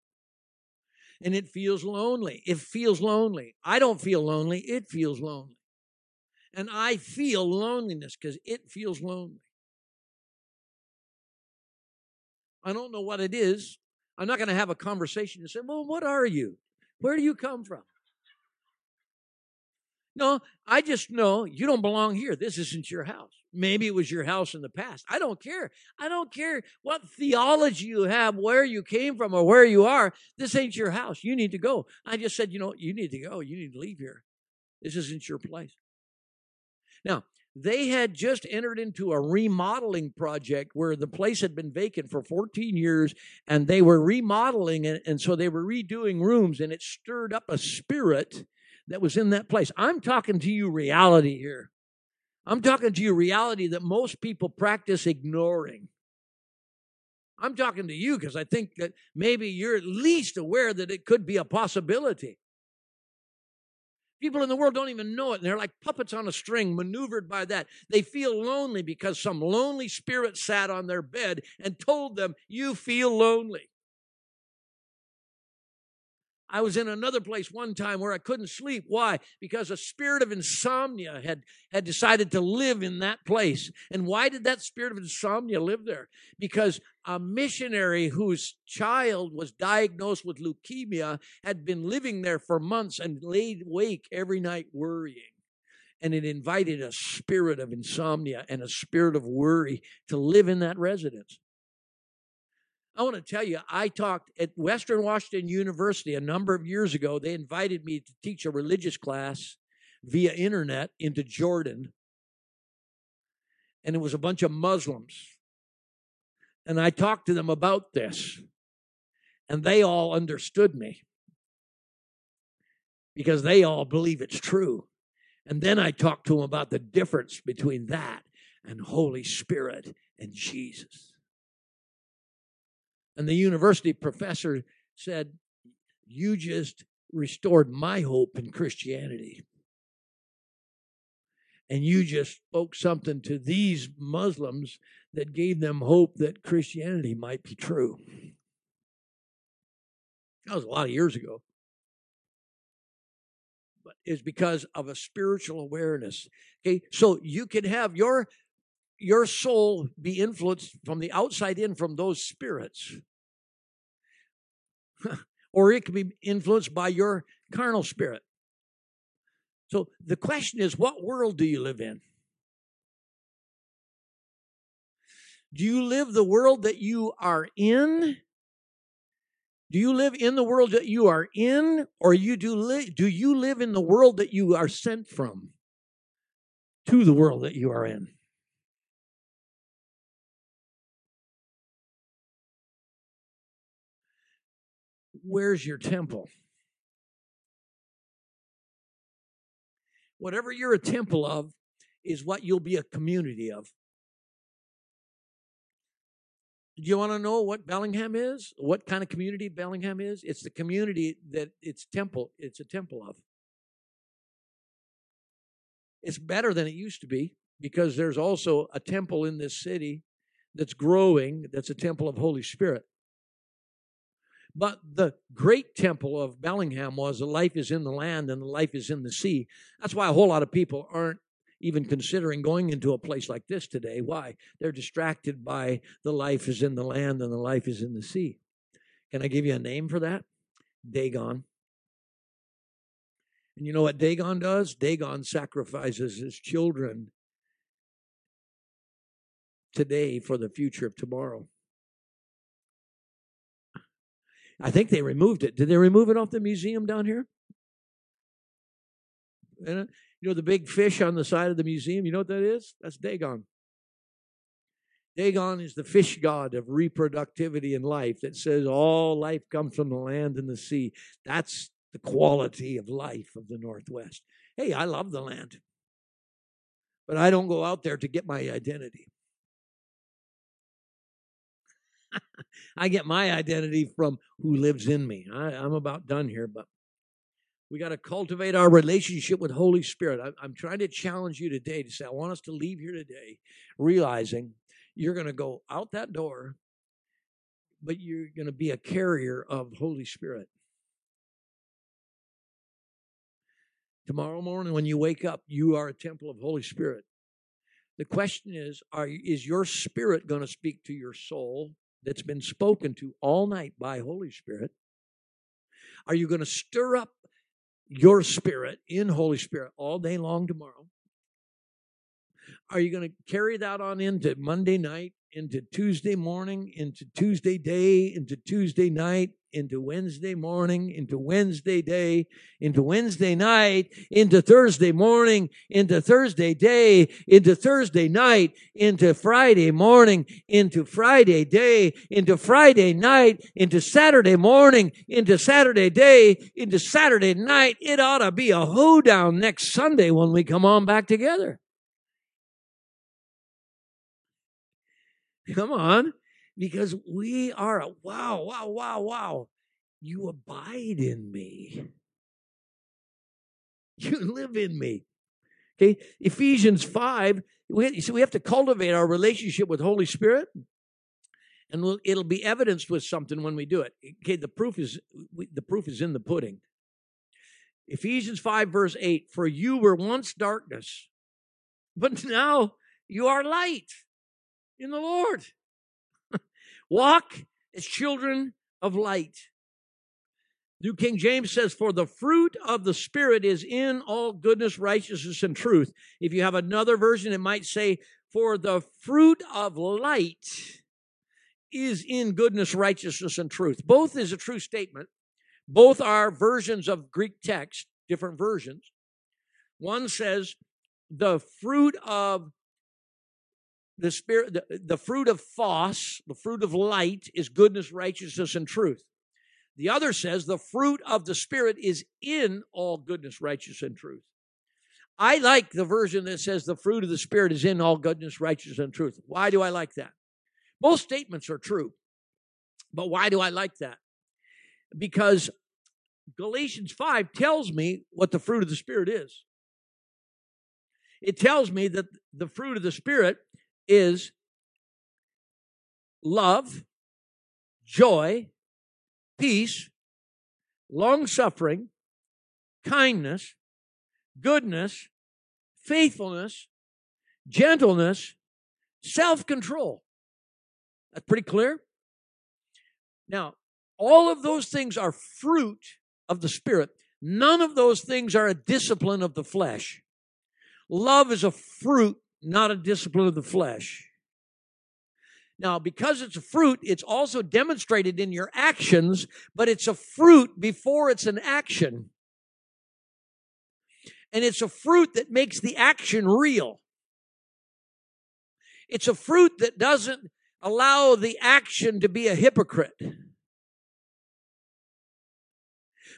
and it feels lonely. It feels lonely. I don't feel lonely, it feels lonely. And I feel loneliness because it feels lonely. I don't know what it is. I'm not going to have a conversation and say, Well, what are you? Where do you come from? No, I just know you don't belong here. This isn't your house. Maybe it was your house in the past. I don't care. I don't care what theology you have, where you came from, or where you are. This ain't your house. You need to go. I just said, you know, you need to go. You need to leave here. This isn't your place. Now, they had just entered into a remodeling project where the place had been vacant for 14 years and they were remodeling it. And so they were redoing rooms and it stirred up a spirit that was in that place. I'm talking to you reality here. I'm talking to you reality that most people practice ignoring. I'm talking to you because I think that maybe you're at least aware that it could be a possibility. People in the world don't even know it, and they're like puppets on a string, maneuvered by that. They feel lonely because some lonely spirit sat on their bed and told them, You feel lonely. I was in another place one time where I couldn't sleep. Why? Because a spirit of insomnia had, had decided to live in that place. And why did that spirit of insomnia live there? Because a missionary whose child was diagnosed with leukemia had been living there for months and laid awake every night worrying. And it invited a spirit of insomnia and a spirit of worry to live in that residence. I want to tell you, I talked at Western Washington University a number of years ago. They invited me to teach a religious class via internet into Jordan. And it was a bunch of Muslims. And I talked to them about this. And they all understood me because they all believe it's true. And then I talked to them about the difference between that and Holy Spirit and Jesus. And the university professor said, You just restored my hope in Christianity. And you just spoke something to these Muslims that gave them hope that Christianity might be true. That was a lot of years ago. But it's because of a spiritual awareness. Okay, so you can have your your soul be influenced from the outside in from those spirits. or it can be influenced by your carnal spirit. So the question is what world do you live in? Do you live the world that you are in? Do you live in the world that you are in, or you do, li- do you live in the world that you are sent from to the world that you are in? Where's your temple? Whatever you're a temple of is what you'll be a community of. Do you want to know what Bellingham is? What kind of community Bellingham is? It's the community that it's temple, it's a temple of. It's better than it used to be because there's also a temple in this city that's growing, that's a temple of Holy Spirit. But the great temple of Bellingham was the life is in the land and the life is in the sea. That's why a whole lot of people aren't even considering going into a place like this today. Why? They're distracted by the life is in the land and the life is in the sea. Can I give you a name for that? Dagon. And you know what Dagon does? Dagon sacrifices his children today for the future of tomorrow. I think they removed it. Did they remove it off the museum down here? And, uh, you know the big fish on the side of the museum? You know what that is? That's Dagon. Dagon is the fish god of reproductivity and life that says all life comes from the land and the sea. That's the quality of life of the Northwest. Hey, I love the land, but I don't go out there to get my identity. I get my identity from who lives in me. I, am about done here, but we got to cultivate our relationship with Holy Spirit. I, I'm trying to challenge you today to say, I want us to leave here today realizing you're going to go out that door, but you're going to be a carrier of Holy Spirit. Tomorrow morning, when you wake up, you are a temple of Holy Spirit. The question is, are, is your spirit going to speak to your soul that's been spoken to all night by Holy Spirit? Are you going to stir up your spirit in Holy Spirit all day long tomorrow? Are you going to carry that on into Monday night, into Tuesday morning, into Tuesday day, into Tuesday night, into Wednesday morning, into Wednesday day, into Wednesday night, into Thursday morning, into Thursday day, into Thursday night, into Friday morning, into Friday day, into Friday night, into Saturday morning, into Saturday day, into Saturday night. It ought to be a hoedown next Sunday when we come on back together. Come on because we are a wow, wow, wow, wow. You abide in me. You live in me. Okay, Ephesians 5, we, so we have to cultivate our relationship with Holy Spirit, and we'll, it'll be evidenced with something when we do it. Okay, the proof is the proof is in the pudding. Ephesians 5, verse 8, for you were once darkness, but now you are light in the Lord. Walk as children of light. New King James says, For the fruit of the Spirit is in all goodness, righteousness, and truth. If you have another version, it might say, For the fruit of light is in goodness, righteousness, and truth. Both is a true statement. Both are versions of Greek text, different versions. One says, The fruit of the spirit the, the fruit of phos the fruit of light is goodness righteousness and truth. The other says the fruit of the spirit is in all goodness righteousness and truth. I like the version that says the fruit of the spirit is in all goodness righteousness and truth. Why do i like that? Both statements are true but why do i like that? Because galatians 5 tells me what the fruit of the spirit is. It tells me that the fruit of the spirit is love, joy, peace, long suffering, kindness, goodness, faithfulness, gentleness, self control. That's pretty clear. Now, all of those things are fruit of the Spirit. None of those things are a discipline of the flesh. Love is a fruit not a discipline of the flesh. Now, because it's a fruit, it's also demonstrated in your actions, but it's a fruit before it's an action. And it's a fruit that makes the action real. It's a fruit that doesn't allow the action to be a hypocrite.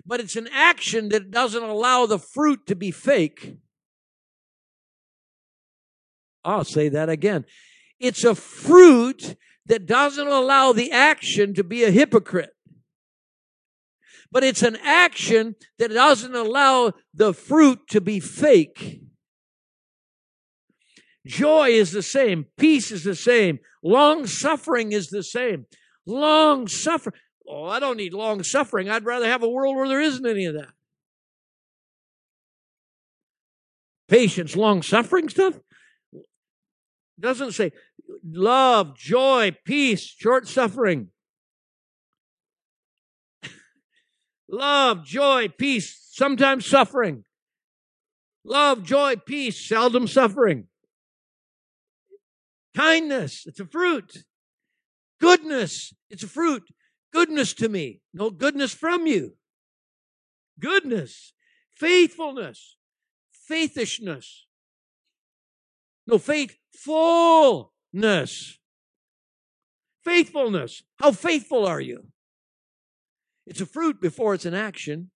But it's an action that doesn't allow the fruit to be fake. I'll say that again. It's a fruit that doesn't allow the action to be a hypocrite. But it's an action that doesn't allow the fruit to be fake. Joy is the same. Peace is the same. Long suffering is the same. Long suffering. Oh, I don't need long suffering. I'd rather have a world where there isn't any of that. Patience, long suffering stuff? Doesn't say love, joy, peace, short suffering. love, joy, peace, sometimes suffering. love, joy, peace, seldom suffering. Kindness, it's a fruit. Goodness, it's a fruit. Goodness to me, no goodness from you. Goodness, faithfulness, faithishness. No, faithfulness. Faithfulness. How faithful are you? It's a fruit before it's an action.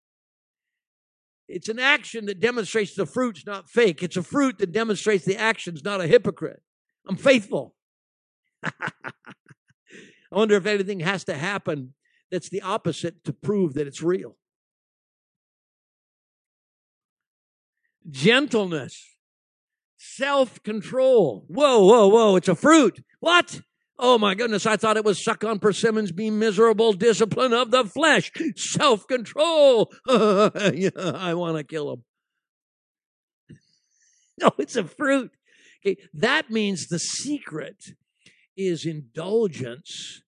It's an action that demonstrates the fruit's not fake. It's a fruit that demonstrates the action's not a hypocrite. I'm faithful. I wonder if anything has to happen that's the opposite to prove that it's real. Gentleness, self control. Whoa, whoa, whoa. It's a fruit. What? Oh my goodness, I thought it was suck on persimmons, be miserable, discipline of the flesh, self control. I want to kill him. No, it's a fruit. Okay, that means the secret is indulgence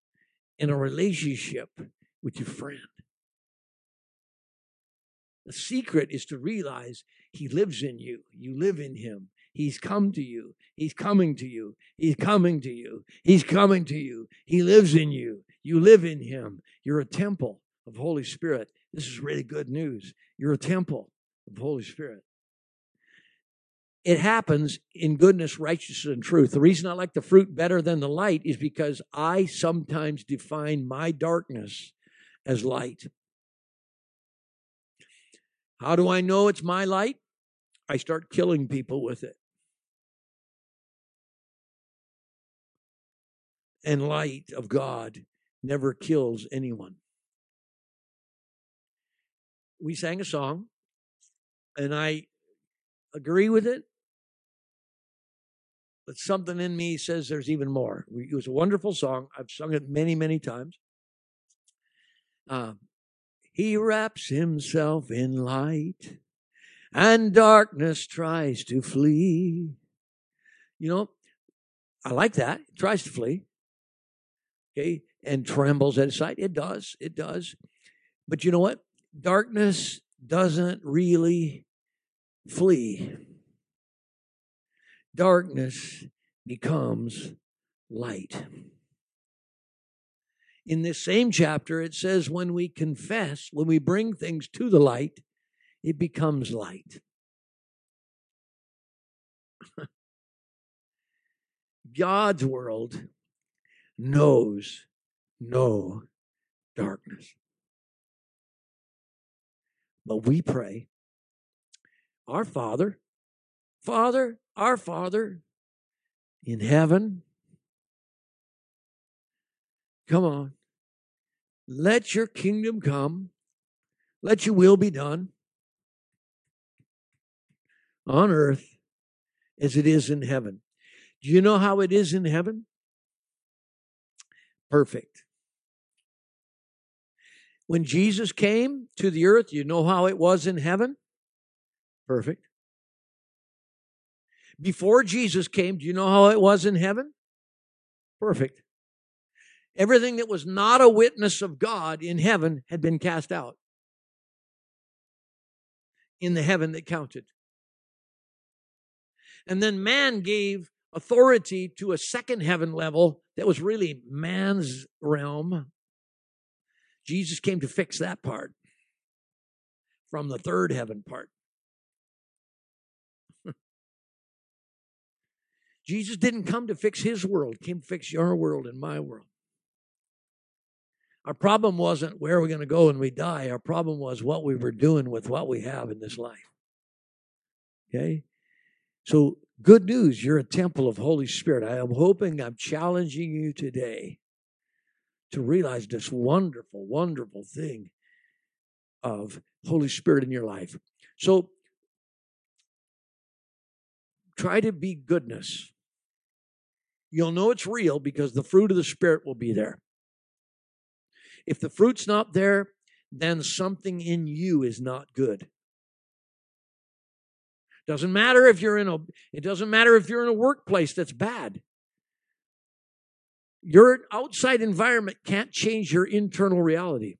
in a relationship with your friend. The secret is to realize he lives in you, you live in him. He's come to you. He's coming to you. He's coming to you. He's coming to you. He lives in you. You live in him. You're a temple of Holy Spirit. This is really good news. You're a temple of Holy Spirit. It happens in goodness, righteousness, and truth. The reason I like the fruit better than the light is because I sometimes define my darkness as light. How do I know it's my light? I start killing people with it. And light of God never kills anyone. We sang a song, and I agree with it, but something in me says there's even more. It was a wonderful song. I've sung it many, many times. Uh, he wraps himself in light and darkness tries to flee. You know, I like that. It tries to flee. Okay. And trembles at sight. It does. It does. But you know what? Darkness doesn't really flee. Darkness becomes light. In this same chapter, it says, when we confess, when we bring things to the light, it becomes light. God's world knows no darkness. But we pray, Our Father, Father, our Father in heaven, come on, let your kingdom come, let your will be done on earth as it is in heaven. Do you know how it is in heaven? Perfect. When Jesus came to the earth, you know how it was in heaven? Perfect. Before Jesus came, do you know how it was in heaven? Perfect. Everything that was not a witness of God in heaven had been cast out in the heaven that counted. And then man gave authority to a second heaven level that was really man's realm. Jesus came to fix that part from the third heaven part. Jesus didn't come to fix his world, came to fix your world and my world. Our problem wasn't where are we going to go when we die. Our problem was what we were doing with what we have in this life. Okay? So, good news, you're a temple of Holy Spirit. I am hoping I'm challenging you today to realize this wonderful, wonderful thing of Holy Spirit in your life. So, try to be goodness. You'll know it's real because the fruit of the Spirit will be there. If the fruit's not there, then something in you is not good. Doesn't matter if you're in a it doesn't matter if you're in a workplace that's bad. Your outside environment can't change your internal reality.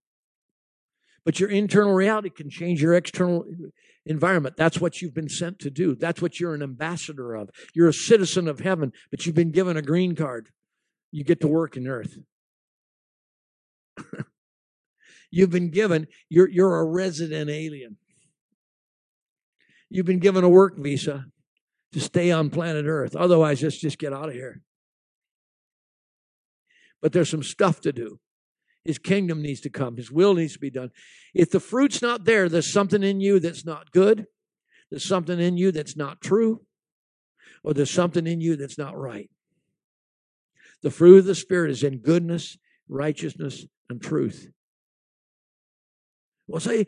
But your internal reality can change your external environment. That's what you've been sent to do. That's what you're an ambassador of. You're a citizen of heaven, but you've been given a green card. You get to work in earth. you've been given, you're, you're a resident alien. You've been given a work visa to stay on planet Earth. Otherwise, let's just get out of here. But there's some stuff to do. His kingdom needs to come. His will needs to be done. If the fruit's not there, there's something in you that's not good. There's something in you that's not true. Or there's something in you that's not right. The fruit of the Spirit is in goodness, righteousness, and truth. Well, say,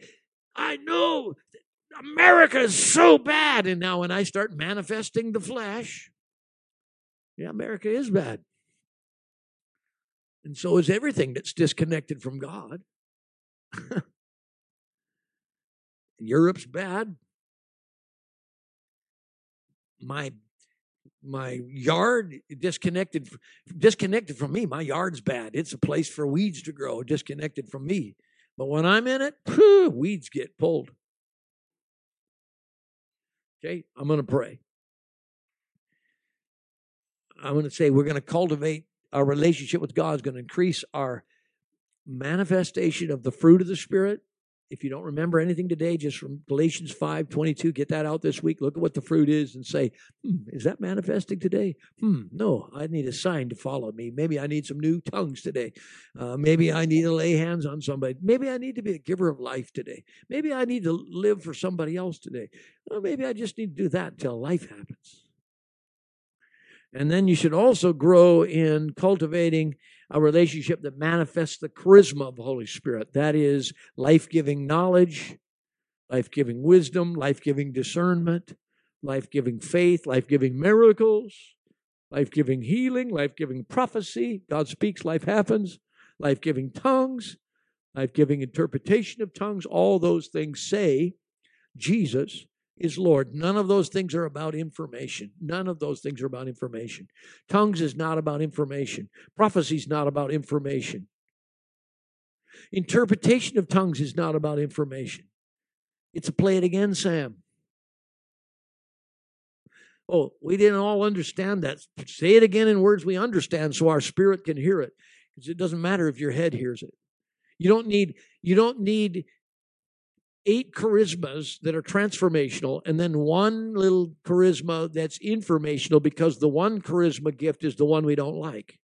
I know America is so bad. And now when I start manifesting the flesh, yeah, America is bad. And so is everything that's disconnected from God. Europe's bad. My my yard disconnected disconnected from me. My yard's bad. It's a place for weeds to grow, disconnected from me. But when I'm in it, whew, weeds get pulled. Okay, I'm going to pray. I'm going to say we're going to cultivate our relationship with God is going to increase our manifestation of the fruit of the Spirit. If you don't remember anything today, just from Galatians 5 22, get that out this week. Look at what the fruit is and say, hmm, is that manifesting today? Hmm, no, I need a sign to follow me. Maybe I need some new tongues today. Uh, maybe I need to lay hands on somebody. Maybe I need to be a giver of life today. Maybe I need to live for somebody else today. Or maybe I just need to do that until life happens. And then you should also grow in cultivating a relationship that manifests the charisma of the Holy Spirit. That is life giving knowledge, life giving wisdom, life giving discernment, life giving faith, life giving miracles, life giving healing, life giving prophecy. God speaks, life happens, life giving tongues, life giving interpretation of tongues. All those things say Jesus is Lord. None of those things are about information. None of those things are about information. Tongues is not about information. Prophecy is not about information. Interpretation of tongues is not about information. It's a play it again, Sam. Oh, we didn't all understand that. Say it again in words we understand so our spirit can hear it. Because it doesn't matter if your head hears it. You don't need you don't need eight charismas that are transformational and then one little charisma that's informational because the one charisma gift is the one we don't like.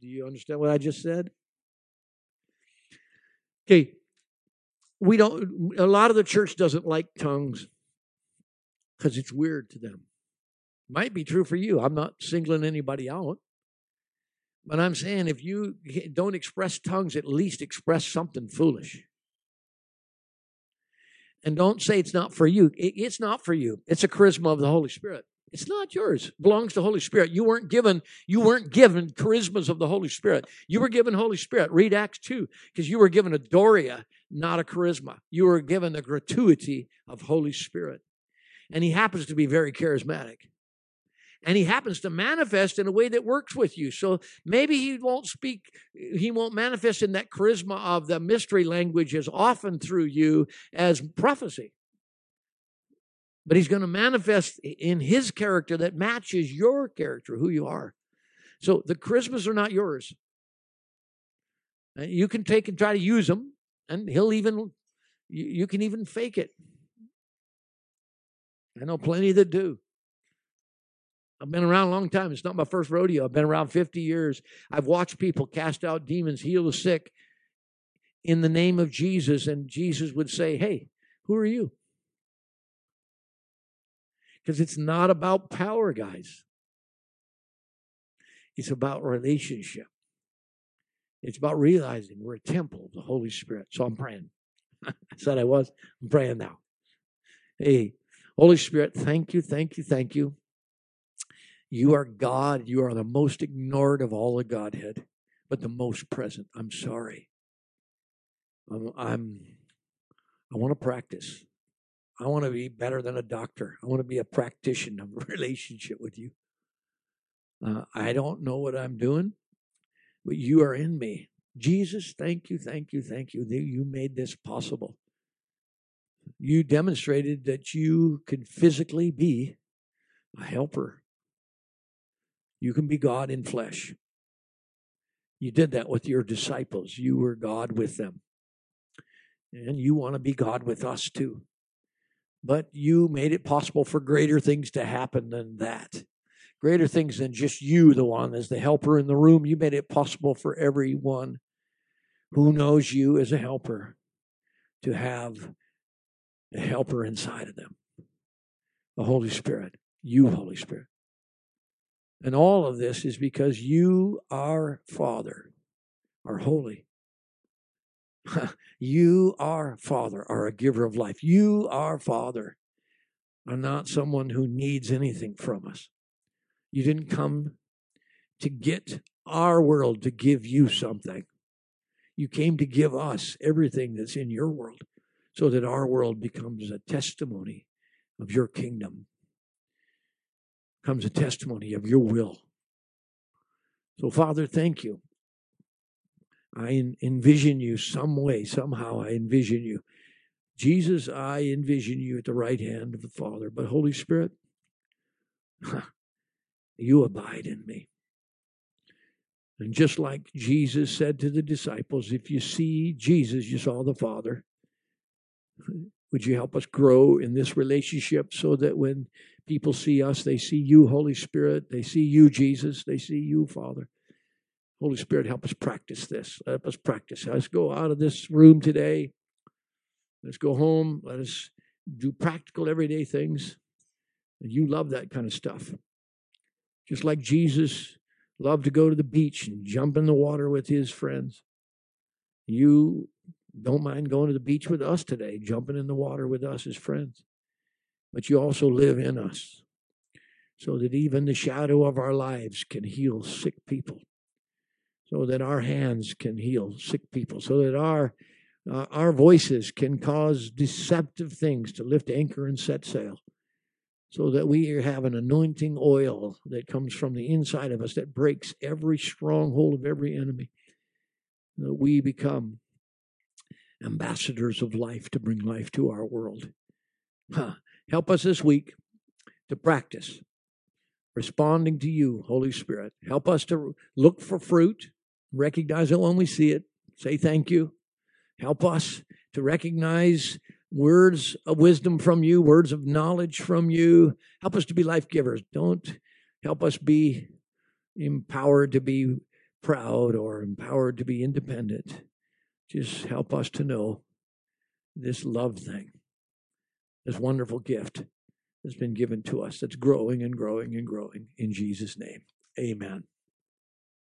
Do you understand what I just said? Okay. We don't, a lot of the church doesn't like tongues because it's weird to them. Might be true for you. I'm not singling anybody out. But I'm saying if you don't express tongues, at least express something foolish. And don't say it's not for you. It's not for you. It's a charisma of the Holy Spirit. It's not yours. It belongs to Holy Spirit. You weren't given, you weren't given charismas of the Holy Spirit. You were given Holy Spirit. Read Acts 2, because you were given a dorea, not a charisma. You were given the gratuity of Holy Spirit. And he happens to be very charismatic and he happens to manifest in a way that works with you. So maybe he won't speak, he won't manifest in that charisma of the mystery language as often through you as prophecy. But he's going to manifest in his character that matches your character, who you are. So the charismas are not yours. Uh, you can take and try to use them, and he'll even, you can even fake it. I know plenty that do. I've been around a long time. It's not my first rodeo. I've been around 50 years. I've watched people cast out demons, heal the sick in the name of Jesus, and Jesus would say, Hey, who are you? Because it's not about power, guys. It's about relationship. It's about realizing we're a temple of the Holy Spirit. So I'm praying. I said I was. I'm praying now. Hey, Holy Spirit, thank you, thank you, thank you you are God. You are the most ignored of all the Godhead, but the most present. I'm sorry. I'm, I'm I want to practice. I want to be better than a doctor. I want to be a practitioner of relationship with you. Uh, I don't know what I'm doing, but you are in me. Jesus, thank you, thank you, thank you you made this possible. You demonstrated that you can physically be a helper. You can be God in flesh. You did that with your disciples. You were God with them. And you want to be God with us too. But you made it possible for greater things to happen than that. Greater things than just you, the one as the helper in the room. You made it possible for everyone who knows you as a helper to have a helper inside of them the Holy Spirit, you, Holy Spirit. And all of this is because you, our Father, are holy. you, our Father, are a giver of life. You, our Father, are not someone who needs anything from us. You didn't come to get our world to give you something. You came to give us everything that's in your world so that our world becomes a testimony of your kingdom, becomes a testimony of your will. So, Father, thank you. I envision you some way, somehow, I envision you. Jesus, I envision you at the right hand of the Father. But, Holy Spirit, you abide in me. And just like Jesus said to the disciples, if you see Jesus, you saw the Father. Would you help us grow in this relationship so that when people see us, they see you, Holy Spirit, they see you, Jesus, they see you, Father. Holy Spirit, help us practice this. Help us practice. Let's go out of this room today. Let's go home. Let us do practical, everyday things. And you love that kind of stuff. Just like Jesus loved to go to the beach and jump in the water with his friends. You don't mind going to the beach with us today, jumping in the water with us as friends. But you also live in us so that even the shadow of our lives can heal sick people, so that our hands can heal sick people, so that our uh, our voices can cause deceptive things to lift anchor and set sail so that we have an anointing oil that comes from the inside of us that breaks every stronghold of every enemy. That we become ambassadors of life to bring life to our world. Huh. Help us this week to practice responding to you, Holy Spirit. Help us to look for fruit, recognize it when we see it, say thank you. Help us to recognize words of wisdom from you, words of knowledge from you. Help us to be life givers. Don't help us be empowered to be proud or empowered to be independent. Just help us to know this love thing, this wonderful gift that's been given to us that's growing and growing and growing in Jesus' name. Amen.